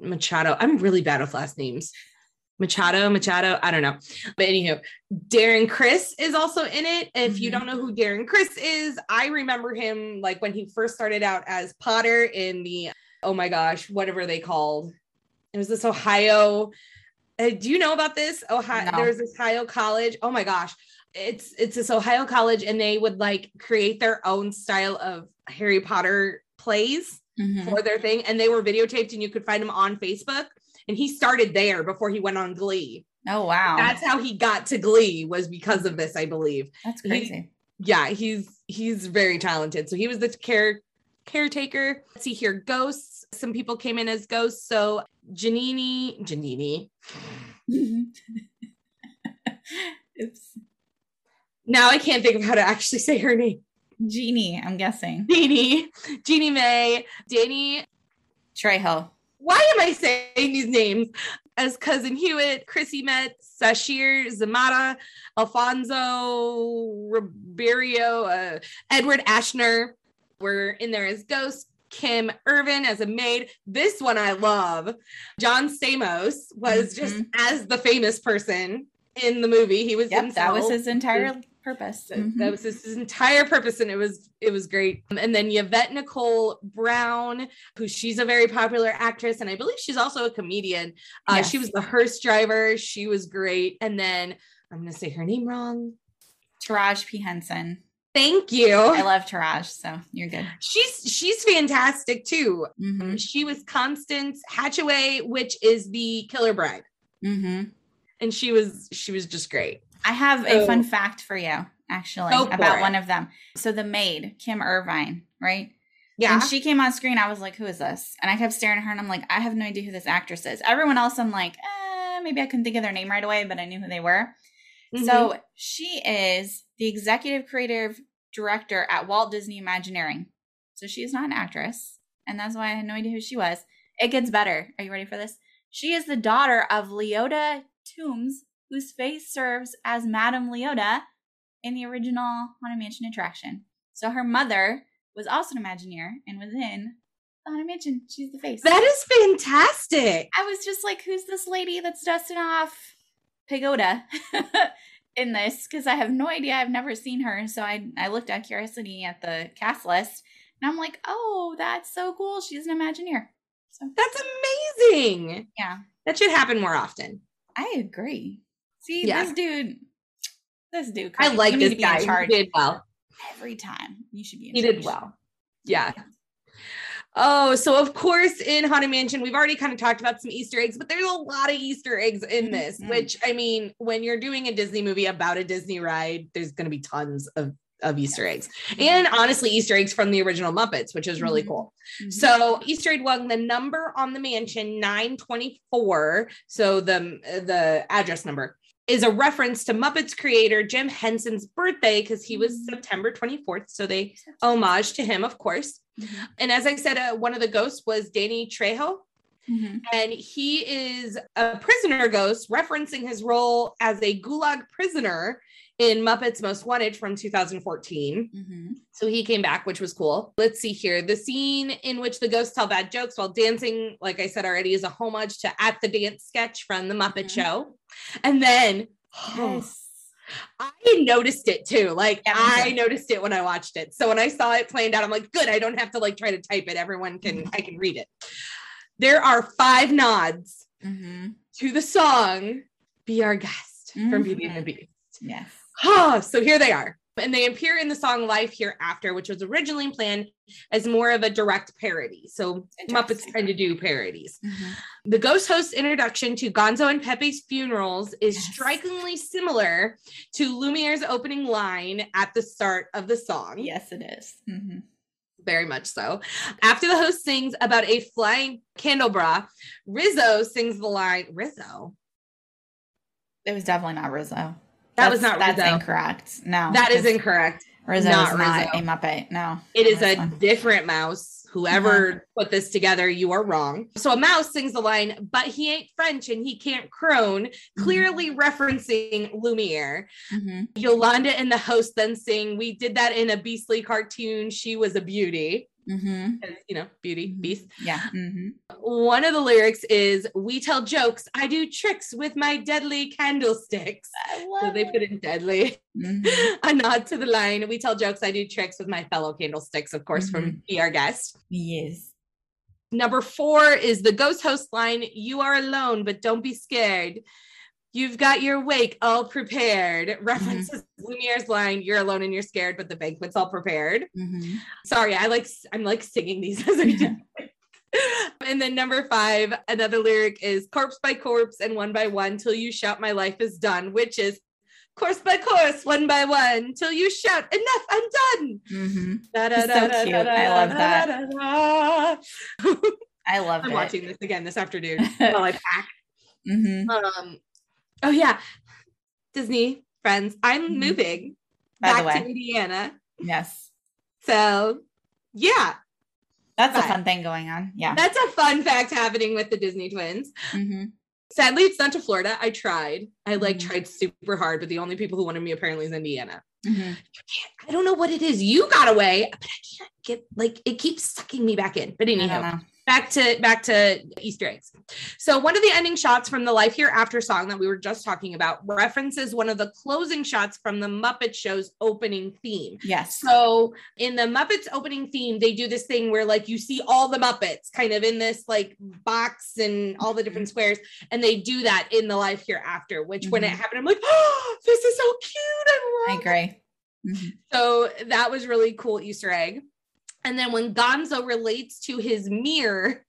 Machado. I'm really bad with last names. Machado, Machado, I don't know. But anywho, Darren Criss is also in it. If you Mhm. don't know who Darren Criss is, I remember him like when he first started out as Potter in the oh my gosh, whatever they called. It was this Ohio. Uh, do you know about this? Ohio, No. there was this Ohio college. Oh my gosh. It's it's this Ohio college, and they would like create their own style of Harry Potter plays Mhm. for their thing, and they were videotaped, and you could find them on Facebook. And he started there before he went on Glee. Oh wow. That's how he got to Glee was because of this, I believe. That's he- crazy. Yeah, he's he's very talented. So he was the care caretaker. Let's see here, ghosts. Some people came in as ghosts. So Janini, Janini. Oops. Now I can't think of how to actually say her name. Jeannie, I'm guessing. Jeannie, Jeannie Mai, Danny. Trejo. Why am I saying these names? As cousin Hewitt, Chrissy Metz, Sasheer Zamata, Alfonso Ribeiro, uh, Edward Asner were in there as ghosts. Kim Irvine as a maid. This one I love. John Stamos was just Mhm. as the famous person in the movie. He was Yep, that was his entire purpose. So Mhm. That was his, his entire purpose, and it was it was great. And then Yvette Nicole Brown, who she's a very popular actress, and I believe she's also a comedian. Uh, Yes. She was the hearse driver. She was great. And then I'm gonna say her name wrong. Taraj P. Henson. Thank you. I love Taraj, so you're good. She's she's fantastic too. Mm-hmm. She was Constance Hatchaway, which is the killer bride, Mm-hmm. and she was she was just great. I have a fun fact for you, actually, for about it. one of them. So the maid, Kim Irvine, right? Yeah, When she came on screen, I was like, "Who is this?" And I kept staring at her, and I'm like, "I have no idea who this actress is." Everyone else, I'm like, eh, maybe I couldn't think of their name right away, but I knew who they were. Mhm. So she is the executive creative director at Walt Disney Imagineering. So she is not an actress, and that's why I had no idea who she was. It gets better. Are you ready for this? She is the daughter of Leota Toombs, whose face serves as Madame Leota in the original Haunted Mansion attraction. So her mother was also an Imagineer and was in the Haunted Mansion. She's the face. that is fantastic. I was just like, who's this lady that's dusting off Pigota in this? Because I have no idea. I've never seen her. So I, I looked at Curiosity at the cast list and I'm like, oh, that's so cool. She's an Imagineer. So That's amazing. yeah, That should happen more often. I agree. See, Yeah. this dude, this dude, I like this guy. He did well. every time. You should be in He did well. Yeah. Oh, so of course in Haunted Mansion, we've already kind of talked about some Easter eggs, but there's a lot of Easter eggs in this, Mhm. which I mean, when you're doing a Disney movie about a Disney ride, there's going to be tons of, of Easter eggs. And honestly, Easter eggs from the original Muppets, which is really Mhm. cool. Mhm. So Easter egg one, the number on the mansion 924. So the the address number is a reference to Muppets creator Jim Henson's birthday because he was Mhm. September 24th. So they homage to him, of course. Mhm. And as I said, uh, one of the ghosts was Danny Trejo, Mhm. and he is a prisoner ghost, referencing his role as a gulag prisoner in Muppets Most Wanted from 2014. Mhm. So he came back, which was cool. Let's see here. The scene in which the ghosts tell bad jokes while dancing, like I said already, is a homage to At the Dance sketch from the Muppet Mhm. Show. And then, oh, Yes. I noticed it too. Like Yeah, I noticed it when I watched it. So when I saw it planned out, I'm like, good. I don't have to like try to type it. Everyone can I can read it. There are five nods Mm-hmm. to the song "Be Our Guest" from Beauty and the. Beast. Yes. Oh, so here they are. And they appear in the song Life Hereafter, which was originally planned as more of a direct parody. So Muppets tend to do parodies. Mhm. The ghost host introduction to Gonzo and Pepe's funerals is Yes. strikingly similar to Lumiere's opening line at the start of the song. Yes, it is. Mm-hmm. Very much so. After the host sings about a flying candlebra, Rizzo sings the line Rizzo. It was definitely not Rizzo. That That's, was not That's Rizzo. incorrect. No, that is incorrect. Rizzo not is not Rizzo. a Muppet. No, It is a one. different mouse. Whoever put this together, you are wrong. So a mouse sings the line, but he ain't French and he can't crone, clearly referencing Lumiere. Mhm. Yolanda and the host then sing, We did that in a beastly cartoon. She was a beauty. Mhm. 'Cause, You know, beauty, beast. Yeah. hmm One of the lyrics is, We tell jokes. I do tricks with my deadly candlesticks. So they put in deadly. Mhm. a nod to the line. We tell jokes. I do tricks with my fellow candlesticks, of course, from Be Our Guest. Yes. Number four is the ghost host line You are alone, but don't be scared. You've got your wake all prepared. References Lumiere's line, You're alone and you're scared, but the banquet's all prepared. hmm Sorry, I like I'm like singing these as I do. and then number five, another lyric is corpse by corpse and one by one till you shout my life is done, which is course by course, one by one, till you shout enough, I'm done. hmm Da, It's so cute. I love that. I love I'm it. watching this again this afternoon while I pack. hmm Um, oh yeah, Disney friends, I'm Mhm. moving By the back to. Indiana. Yes. So yeah, That's a fun thing going on. Yeah. that's a fun fact happening with the Disney twins. hmm Sadly, it's not to Florida. I tried. I like Mhm. tried super hard, but the only people who wanted me apparently is Indiana. hmm I don't know what it is. You got away, but I can't get like it keeps sucking me back in. But I know. Back to back to Easter eggs. So one of the ending shots from the Life Hereafter song that we were just talking about references one of the closing shots from the Muppet Show's opening theme. Yes. So in the Muppets opening theme, they do this thing where like you see all the Muppets kind of in this like box and all the different squares, and they do that in the Life Hereafter. Which when it Mhm. happened, I'm like, oh, this is so cute. I I agree. Mhm. so that was really cool Easter egg. And then when Gonzo relates to his mirror,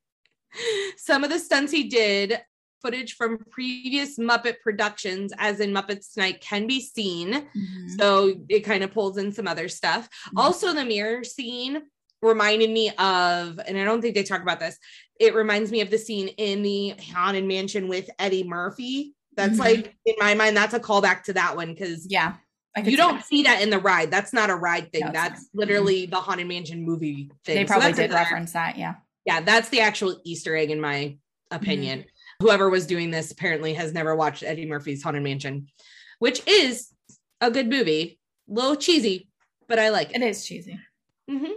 some of the stunts he did, footage from previous Muppet productions, as in Muppets Tonight, can be seen. Mhm. So it kind of pulls in some other stuff. Mhm. Also, the mirror scene reminded me of, and I don't think they talk about this, it reminds me of the scene in the Haunted Mansion with Eddie Murphy. That's Mhm. like, in my mind, that's a callback to that one because Yeah. You don't that. see that in the ride. That's not a ride thing. No, that's not. literally the Haunted Mansion movie thing. They probably that's did reference that. Yeah. Yeah, that's the actual Easter egg, in my opinion. Mm-hmm. Whoever was doing this apparently has never watched Eddie Murphy's Haunted Mansion, which is a good movie. A little cheesy, but I like it. It is cheesy. Mhm.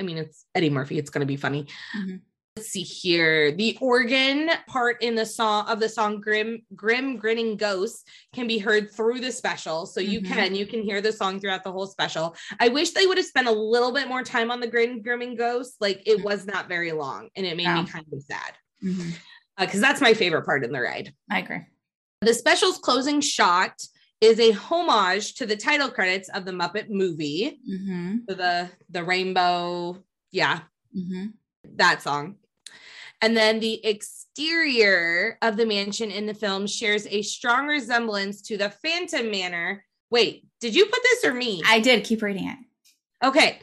I mean, it's Eddie Murphy. It's going to be funny. Mhm. Let's see here. The organ part in the song of the song "Grim Grim Grinning Ghosts" can be heard through the special, so you Mhm. can you can hear the song throughout the whole special. I wish they would have spent a little bit more time on the Grim Grinning Ghosts. Like it was not very long, and it made me kind of sad because that's my favorite part in the ride. I agree. The special's closing shot is a homage to the title credits of the Muppet movie, hmm so the the rainbow, yeah, hmm that song. And then the exterior of the mansion in the film shares a strong resemblance to the Phantom Manor. Wait, did you put this or me? I did keep reading it. okay.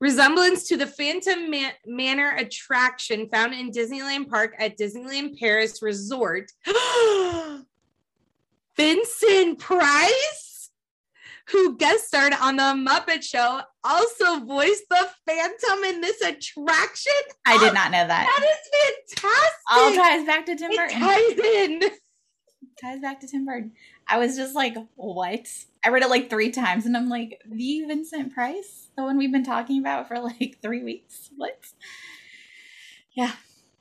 Resemblance to the Phantom Man- Manor attraction found in Disneyland Park at Disneyland Paris Resort. Vincent Price, who guest starred on the Muppet Show, also voiced the Phantom in this attraction. I did Oh, not know that. That is fantastic. All ties back to Tim Burton. it ties in. ties back to Tim Burton. I was just like, what? I read it like three times and I'm like, the Vincent Price? The one we've been talking about for like three weeks? What? Yeah.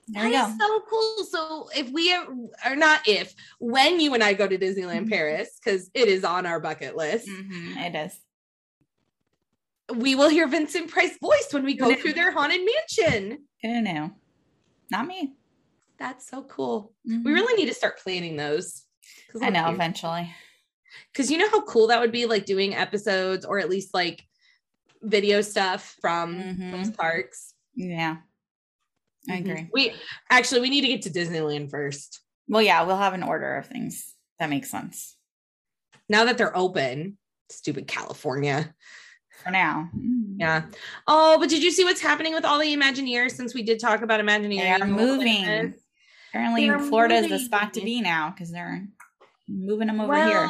There That is so cool. So if we are, or not if, when you and I go to Disneyland Mhm. Paris, because it is on our bucket list, Mhm, it is. we will hear Vincent Price voice when we go through their haunted mansion. Who knew? Not me. That's so cool. Mhm. We really need to start planning those. I know eventually. Because you know how cool that would be, like doing episodes or at least like video stuff from Mhm. those parks. Yeah. I Mhm. agree. We actually we need to get to Disneyland first. Well, yeah, we'll have an order of things. That makes sense. Now that they're open, stupid California. For now. Mm. Yeah. Oh, but did you see what's happening with all the Imagineers since we did talk about Imagineers? They are a little bit in moving. Apparently, They're Florida is the spot to be now because they're moving them over here.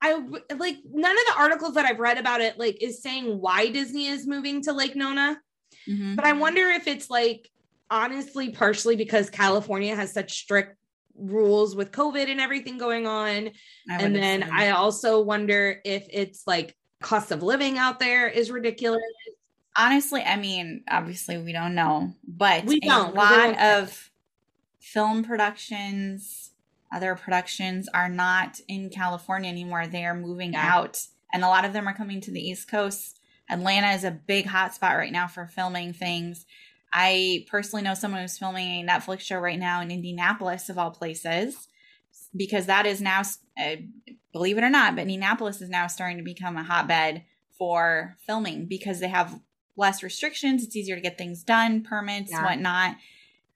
I like none of the articles that I've read about it like is saying why Disney is moving to Lake Nona, Mhm. but I wonder if it's like honestly partially because California has such strict rules with COVID and everything going on. And then assume. I also wonder if it's like cost of living out there is ridiculous. honestly, I mean, obviously, we don't know, but We a don't, they lot of film productions, other productions are not in California anymore. They are moving Yeah. out, and a lot of them are coming to the East Coast. Atlanta is a big hotspot right now for filming things. I personally know someone who's filming a Netflix show right now in Indianapolis, of all places, because that is now, uh, believe it or not, but Indianapolis is now starting to become a hotbed for filming because they have less restrictions. It's easier to get things done, permits, Yeah. whatnot.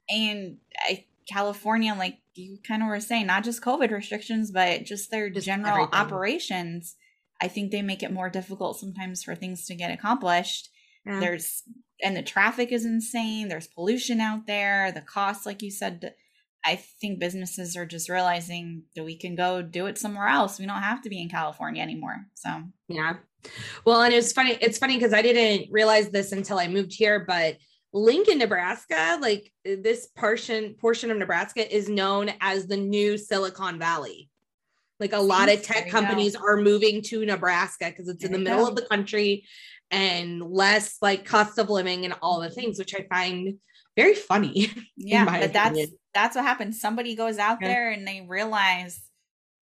And I, California, like you kind of were saying, not just COVID restrictions, but just their Just general everything. operations. I think they make it more difficult sometimes for things to get accomplished. Yeah. There's and the traffic is insane. There's pollution out there. The costs, like you said, I think businesses are just realizing that we can go do it somewhere else. We don't have to be in California anymore. So Yeah. Well, and it's funny. It's funny because I didn't realize this until I moved here, but Lincoln, Nebraska, like this portion portion of Nebraska is known as the new Silicon Valley. Like a lot of tech you go. companies are moving to Nebraska because it's in the middle go. of the country and less like cost of living and all the things, which I find very funny. yeah, but that's that's what happens. Somebody goes out Yeah. there and they realize,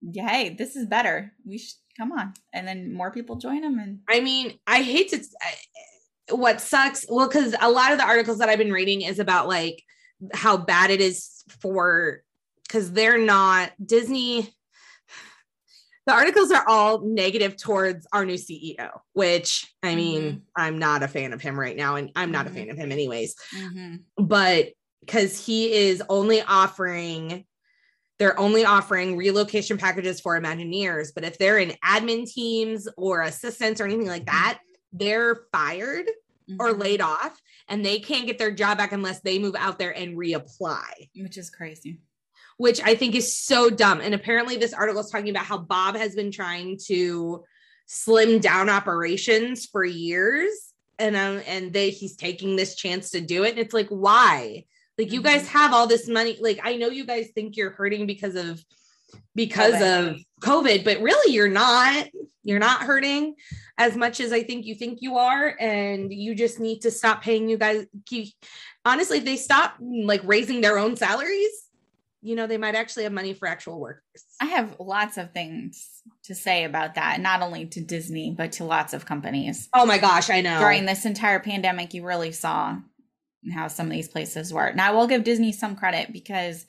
yeah, hey, this is better. We should come on, and then more people join them. And I mean, I hate to. I- What sucks? Well, because a lot of the articles that I've been reading is about like how bad it is for because they're not Disney. The articles are all negative towards our new CEO, which I mean, I'm not a fan of him right now, and I'm not Mhm. a fan of him anyways. Mhm. But because he is only offering they're only offering relocation packages for Imagineers. But if they're in admin teams or assistants or anything like that, they're fired or Mhm. laid off and they can't get their job back unless they move out there and reapply, which is crazy. Which I think is so dumb. And apparently, this article is talking about how Bob has been trying to slim down operations for years. And um, and they he's taking this chance to do it. And it's like, why? Like you guys have all this money. Like I know you guys think you're hurting because of because COVID. of COVID, but really you're not. You're not hurting as much as I think you think you are, and you just need to stop paying you guys. Honestly, if they stop like raising their own salaries, you know they might actually have money for actual workers. I have lots of things to say about that, not only to Disney, but to lots of companies. Oh my gosh, I know. During this entire pandemic, you really saw how some of these places were. Now, I will give Disney some credit because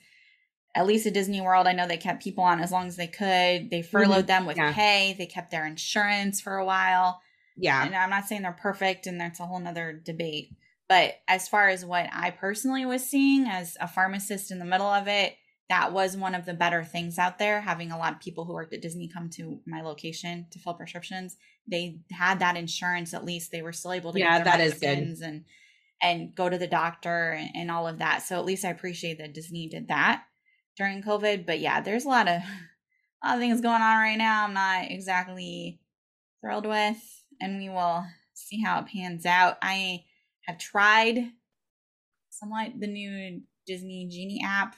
at least at Disney World, I know they kept people on as long as they could. They furloughed them with Mm-hmm. Yeah. pay, they kept their insurance for a while. yeah, And I'm not saying they're perfect, and that's a whole nother debate. But as far as what I personally was seeing as a pharmacist in the middle of it, that was one of the better things out there. Having a lot of people who worked at Disney come to my location to fill prescriptions, they had that insurance. At least they were still able to Yeah, get their that is good. and and go to the doctor and, and all of that. So at least I appreciate that Disney did that during COVID. But yeah, there's a lot of a lot of things going on right now. I'm not exactly thrilled with, and we will see how it pans out. I have tried somewhat the new Disney Genie app.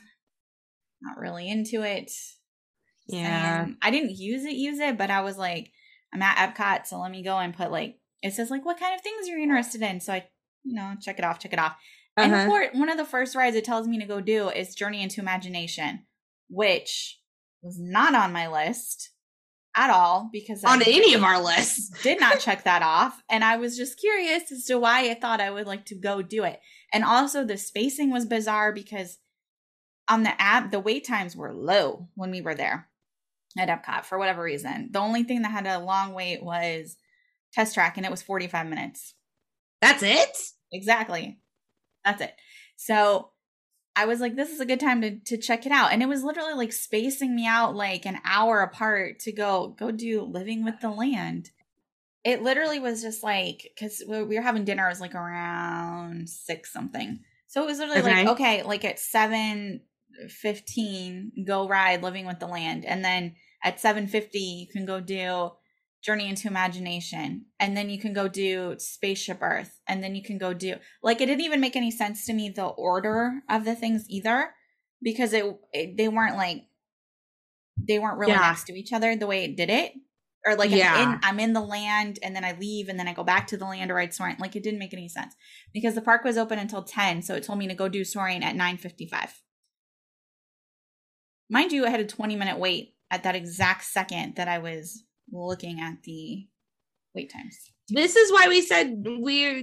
Not really into it. Yeah. And I didn't use it, use it, but I was like, I'm at Epcot, so let me go and put like it says like what kind of things are you're interested in. So I, you know, check it off, check it off. And Uh-huh. for one of the first rides it tells me to go do is Journey into Imagination, which was not on my list at all because I on any of our lists. did not check that off. And I was just curious as to why I thought I would like to go do it. And also the spacing was bizarre because on the app, the wait times were low when we were there at Epcot for whatever reason. The only thing that had a long wait was test track and it was 45 minutes. That's it. Exactly. That's it. So I was like, this is a good time to, to check it out. And it was literally like spacing me out like an hour apart to go go do living with the land. It literally was just like because we we were having dinner, it was like around six something. So it was literally like, Okay. okay, like at seven fifteen, go ride living with the land. And then at seven fifty, you can go do Journey into Imagination, and then you can go do Spaceship Earth, and then you can go do like it didn't even make any sense to me the order of the things either because it, it they weren't like they weren't really Yeah. next to each other the way it did it or like Yeah. I'm, in, I'm in the land and then I leave and then I go back to the land or ride soaring like it didn't make any sense because the park was open until 10 so it told me to go do soaring at 9:55 mind you I had a 20 minute wait at that exact second that I was looking at the wait times This is why we said we're.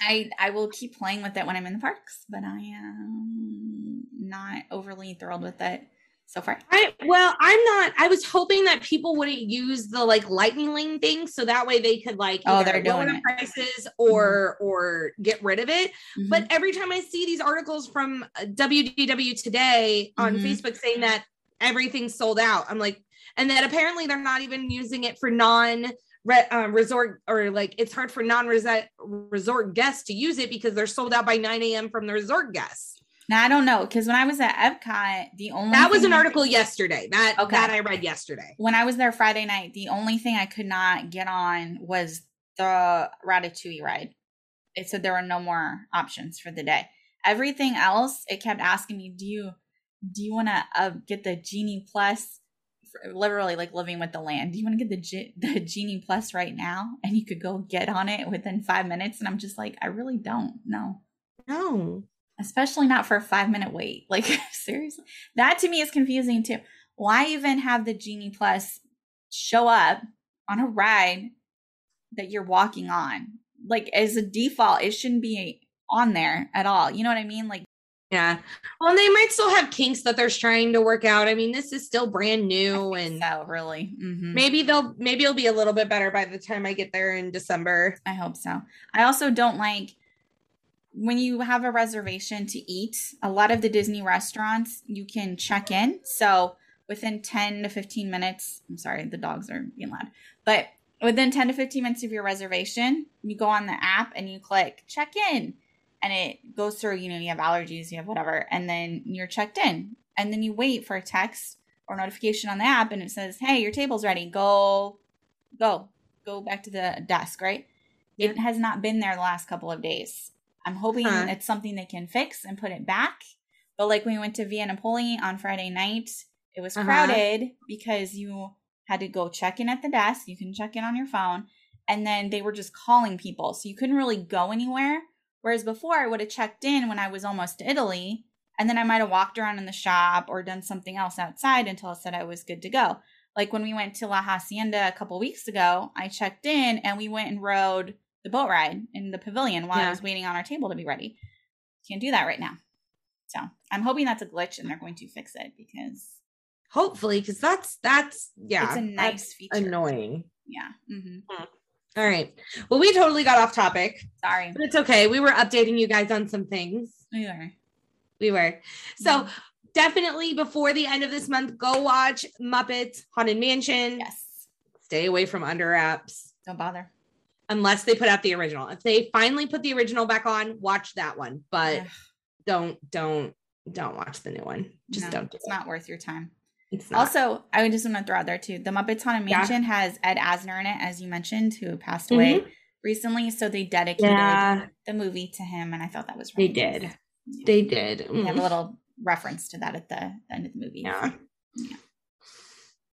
I I will keep playing with it when I'm in the parks, but I am not overly thrilled with it so far. I well, I'm not. I was hoping that people wouldn't use the like lightning lane thing, so that way they could like Oh, they're lower doing prices or or get rid of it. Mhm. But every time I see these articles from uh, WDW today on Mhm. Facebook saying that everything's sold out, I'm like, and that apparently they're not even using it for non re- uh, resort or like it's hard for non resort resort guests to use it because they're sold out by 9 a.m. from the resort guests. Now I don't know because when I was at Epcot, the only That was an article yesterday. That Okay. that I read yesterday. when I was there Friday night. The only thing I could not get on was the Ratatouille ride. It said there were no more options for the day. Everything else, it kept asking me, "Do you do you want to uh, get the Genie Plus?" Literally, like living with the land. Do you want to get the Ge- the Genie Plus right now? And you could go get on it within five minutes. And I'm just like, I really don't know, No. Especially not for a five minute wait. Like seriously, that to me is confusing too. Why even have the Genie Plus show up on a ride that you're walking on? Like as a default, it shouldn't be on there at all. You know what I mean? Like Yeah. Well, they might still have kinks that they're trying to work out. I mean, this is still brand new and so really. hmm maybe they'll maybe it'll be a little bit better by the time I get there in December. I hope so. I also don't like when you have a reservation to eat. A lot of the Disney restaurants, you can check in. So within 10 to 15 minutes, I'm sorry, the dogs are being loud, but within 10 to 15 minutes of your reservation, you go on the app and you click check in. And it goes through, you know, you have allergies, you have whatever, and then you're checked in. And then you wait for a text or notification on the app and it says, Hey, your table's ready. Go, go, go back to the desk, right? It has not been there the last couple of days. I'm hoping Huh. it's something they can fix and put it back. But like when we went to Via Napoli on Friday night, it was Uh-huh. crowded because you had to go check in at the desk. You can check in on your phone. And then they were just calling people. So you couldn't really go anywhere. Whereas before, I would have checked in when I was almost to Italy. And then I might have walked around in the shop or done something else outside until it said I was good to go. Like when we went to La Hacienda a couple weeks ago, I checked in and we went and rode the boat ride in the pavilion while I was waiting on our table to be ready. Can't do that right now. So I'm hoping that's a glitch and they're going to fix it because Hopefully, because that's that's yeah, it's a nice feature. annoying. Yeah. hmm All right. Well, we totally got off topic, Sorry. but it's okay. We were updating you guys on some things. We were. We were. So Mhm. definitely before the end of this month, go watch Muppets Haunted Mansion. Yes. Stay away from Under Wraps Don't bother. Unless they put out the original. If they finally put the original back on, watch that one. But Ugh, don't don't don't watch the new one. Just no, don't do It's it. not worth your time. Also, I would just want to throw out there too. The Muppets Haunted Yeah. Mansion has Ed Asner in it, as you mentioned, who passed away recently. So they dedicated Mm-hmm. yeah, the movie to him, and I thought that was really they did. They did. We have a Mm. little reference to that at the, the end of the movie. Yeah. Yeah.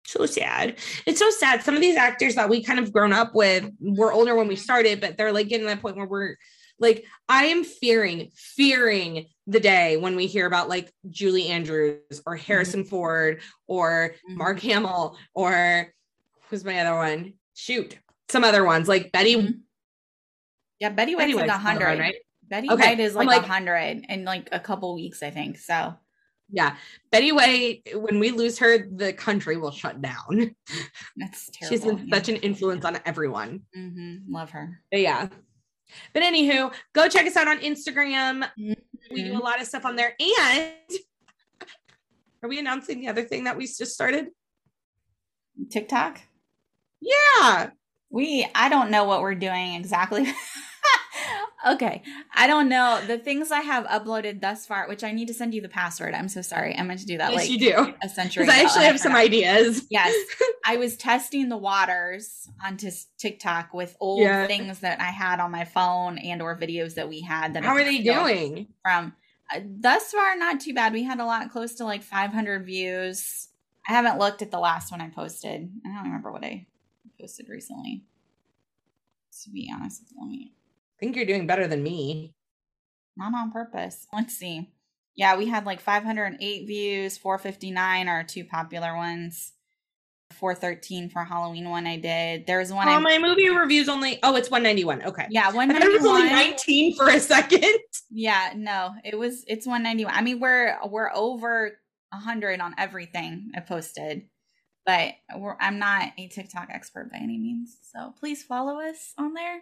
So sad. It's so sad. Some of these actors that we kind of grown up with were older when we started, but they're like getting to that point where we're Like I am fearing, fearing the day when we hear about like Julie Andrews or Harrison Ford or Mhm. Mark Hamill or who's my other one? Shoot, some other ones like Betty. Mhm. Yeah, Betty White's Betty like a White's another one, hundred. right? Betty Okay, White is like a like- hundred in like a couple weeks, I think. So Yeah, Betty White. When we lose her, the country will shut down. that's terrible. She's been such an influence on everyone. hmm Love her. But yeah. But anywho, go check us out on Instagram. We Mm-hmm. do a lot of stuff on there. And are we announcing the other thing that we just started? TikTok. Yeah. We I don't know what we're doing exactly. okay. I don't know. The things I have uploaded thus far, which I need to send you the password. I'm so sorry. I meant to do that yes, like you do. a century Because I actually have some ideas. Yes. I was testing the waters onto TikTok with old Yeah. things that I had on my phone and or videos that we had that I How are they doing? from uh, thus far not too bad. We had a lot close to like 500 views. I haven't looked at the last one I posted. I don't remember what I posted recently. To be honest, let me think you're doing better than me. not on purpose. Let's see. Yeah, we had like 508 views, 459 are two popular ones. 413 for Halloween one I did. There's one Oh, I my movie review's only, oh, it's 191. Okay. yeah, I thought it was 191. only 19 for a second. Yeah, no, it was it's 191. I mean, we're we're over 100 on everything I posted. But we're, I'm not a TikTok expert by any means. So please follow us on there.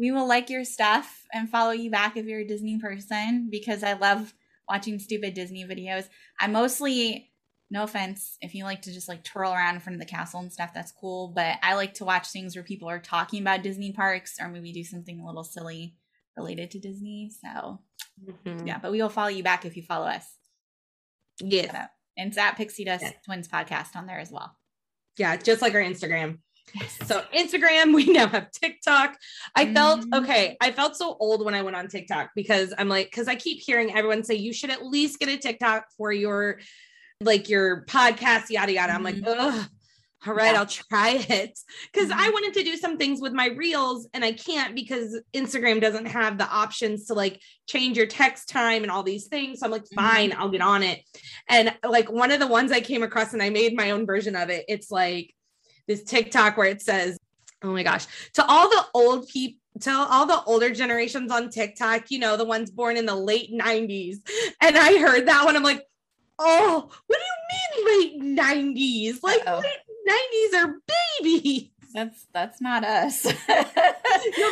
We will like your stuff and follow you back if you're a Disney person because I love watching stupid Disney videos. I mostly no offense if you like to just like twirl around in front of the castle and stuff that's cool, but I like to watch things where people are talking about Disney parks or maybe do something a little silly related to Disney. So Mm-hmm. yeah, but we will follow you back if you follow us. Yes. And it's at Pixie Dust Yeah. Twins podcast on there as well. Yeah. Just like our Instagram. Yes. So Instagram, we now have TikTok. I felt Mhm. okay. I felt so old when I went on TikTok because I'm like, because I keep hearing everyone say you should at least get a TikTok for your like your podcast, yada yada. I'm like, Mhm. ugh. All right, Yeah. I'll try it. Because I Mhm. wanted to do some things with my reels and I can't because Instagram doesn't have the options to like change your text time and all these things. So I'm like, Mhm. fine, I'll get on it. And like one of the ones I came across and I made my own version of it. It's like this TikTok where it says, oh my gosh, to all the old people, to all the older generations on TikTok, you know, the ones born in the late 90s. And I heard that one, I'm like, oh, what do you mean late 90s? Like Uh-oh. late 90s are babies. That's that's not us. no, No,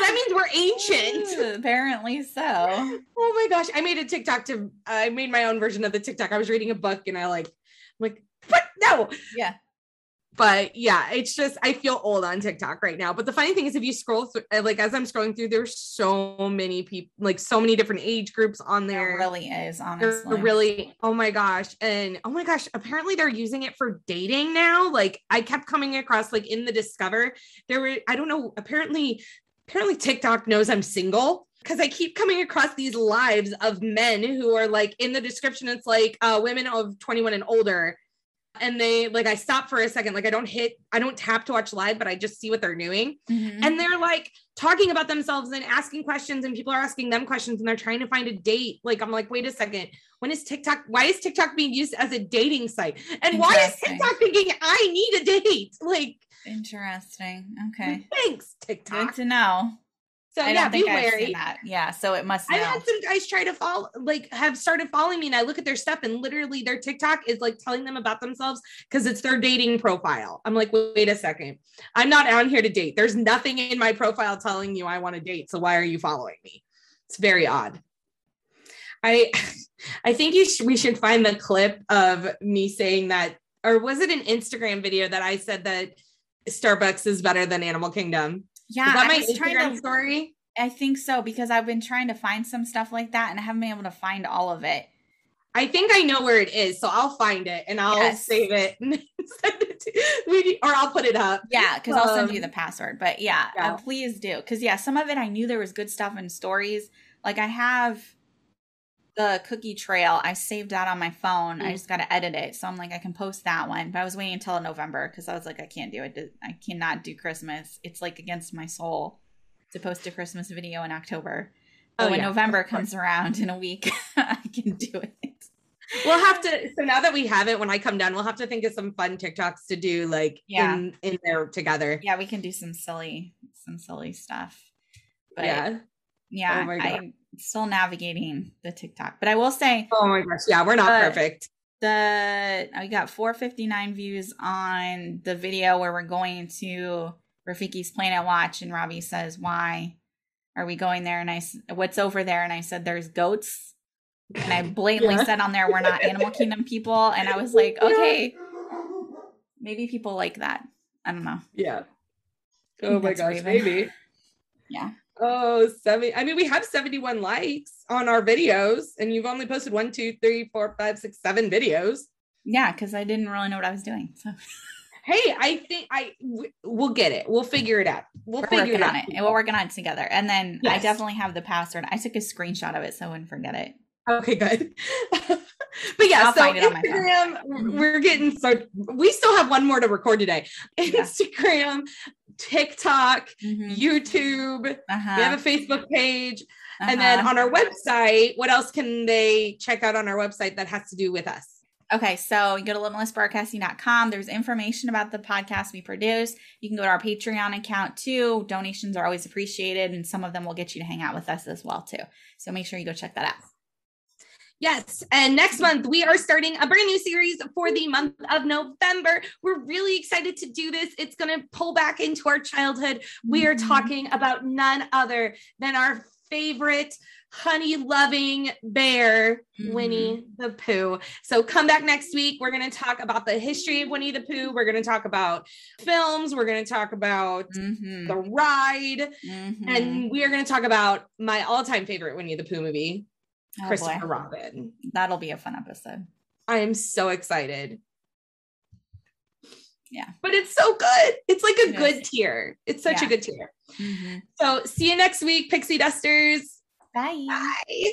that means we're ancient. Apparently so. Oh my gosh. I made a TikTok to I made my own version of the TikTok. I was reading a book and I like I'm like, what? No. Yeah. But yeah, it's just I feel old on TikTok right now. But the funny thing is if you scroll through like as I'm scrolling through, there's so many people, like so many different age groups on There there. really is, They're honestly. really, oh my gosh. And oh my gosh, apparently they're using it for dating now. Like I kept coming across like in the Discover, there were, I don't know, apparently, apparently TikTok knows I'm single. Because I keep coming across these lives of men who are like in the description, it's like uh, women of 21 and older. And they like, I stop for a second, like I don't hit, I don't tap to watch live, but I just see what they're doing Mhm. and they're like talking about themselves and asking questions and people are asking them questions and they're trying to find a date like i'm like wait a second when is tiktok why is tiktok being used as a dating site and why is tiktok thinking i need a date like Interesting. Okay. thanks TikTok. Good to know. So I yeah be wary. Yeah, so it must I've know. had some guys try to follow, like, have started following me, and I look at their stuff, and literally their TikTok is like telling them about themselves because it's their dating profile. I'm like, wait a second, I'm not on here to date. There's nothing in my profile telling you I want to date. So why are you following me? It's very odd. I, I think you sh- we should find the clip of me saying that, or was it an Instagram video that I said that Starbucks is better than Animal Kingdom? Yeah, I my was trying Instagram to story? I think so because I've been trying to find some stuff like that and I haven't been able to find all of it. I think I know where it is, so I'll find it and I'll Yes. save it and send it to we or I'll put it up. Yeah, because I'll send you Um, the password. But yeah, yeah. uh, please do. Because yeah, some of it I knew there was good stuff in stories. Like I have the cookie trail. I saved that on my phone. I Mm. just got to edit it. So I'm like, I can post that one. But I was waiting until November because I was like, I can't do it. I cannot do Christmas. It's like against my soul to post a Christmas video in October. But Oh, when yeah, November comes around in a week, I can do it. We'll have to. So now that we have it, when I come down, we'll have to think of some fun TikToks to do, like Yeah. in in there together. Yeah, we can do some silly, some silly stuff. But yeah, yeah. Oh. I'm still navigating the TikTok. But I will say Oh my gosh. Yeah, we're not perfect. the we got 459 views on the video where we're going to Rafiki's Planet Watch, and Robbie says, "Why are we going there?" And I, "What's over there?" And I said, "There's goats." And I blatantly Yeah. said on there, "We're not Animal Kingdom people." And I was like, "Okay, maybe people like that." I don't know. Yeah. Oh my gosh, maybe. Yeah. Oh, seven. I mean, we have 71 likes on our videos, and you've only posted one, two, three, four, five, six, seven videos. Yeah, because I didn't really know what I was doing. So Hey, I think I we'll get it. We'll figure it out. We'll we're figure working it out. on it. And we're working on it together. And then I definitely have the password. I took a screenshot of it so I wouldn't forget it. Okay, good. but yeah, I'll so find it on my phone. Instagram, Mhm. we're getting so we still have one more to record today. Instagram, TikTok, Mhm. YouTube. We Uh-huh. have a Facebook page. And then uh-huh. on our website, what else can they check out on our website that has to do with us? Okay, so you go to limitlessbroadcasting.com. There's information about the podcast we produce. You can go to our Patreon account too. Donations are always appreciated, and some of them will get you to hang out with us as well too. So make sure you go check that out. Yes. And next month, we are starting a brand new series for the month of November. We're really excited to do this. It's going to pull back into our childhood. We are Mhm. talking about none other than our favorite honey loving bear, Mhm. Winnie the Pooh. So come back next week. We're going to talk about the history of Winnie the Pooh. We're going to talk about films. We're going to talk about Mhm. the ride. Mhm. And we are going to talk about my all time favorite Winnie the Pooh movie, Oh, boy. Christopher Robin. That'll be a fun episode. I am so excited. Yeah. But it's so good. It's like a It good is. tier. It's such a good tier. Mhm. So see you next week, Pixie Dusters. Bye. Bye.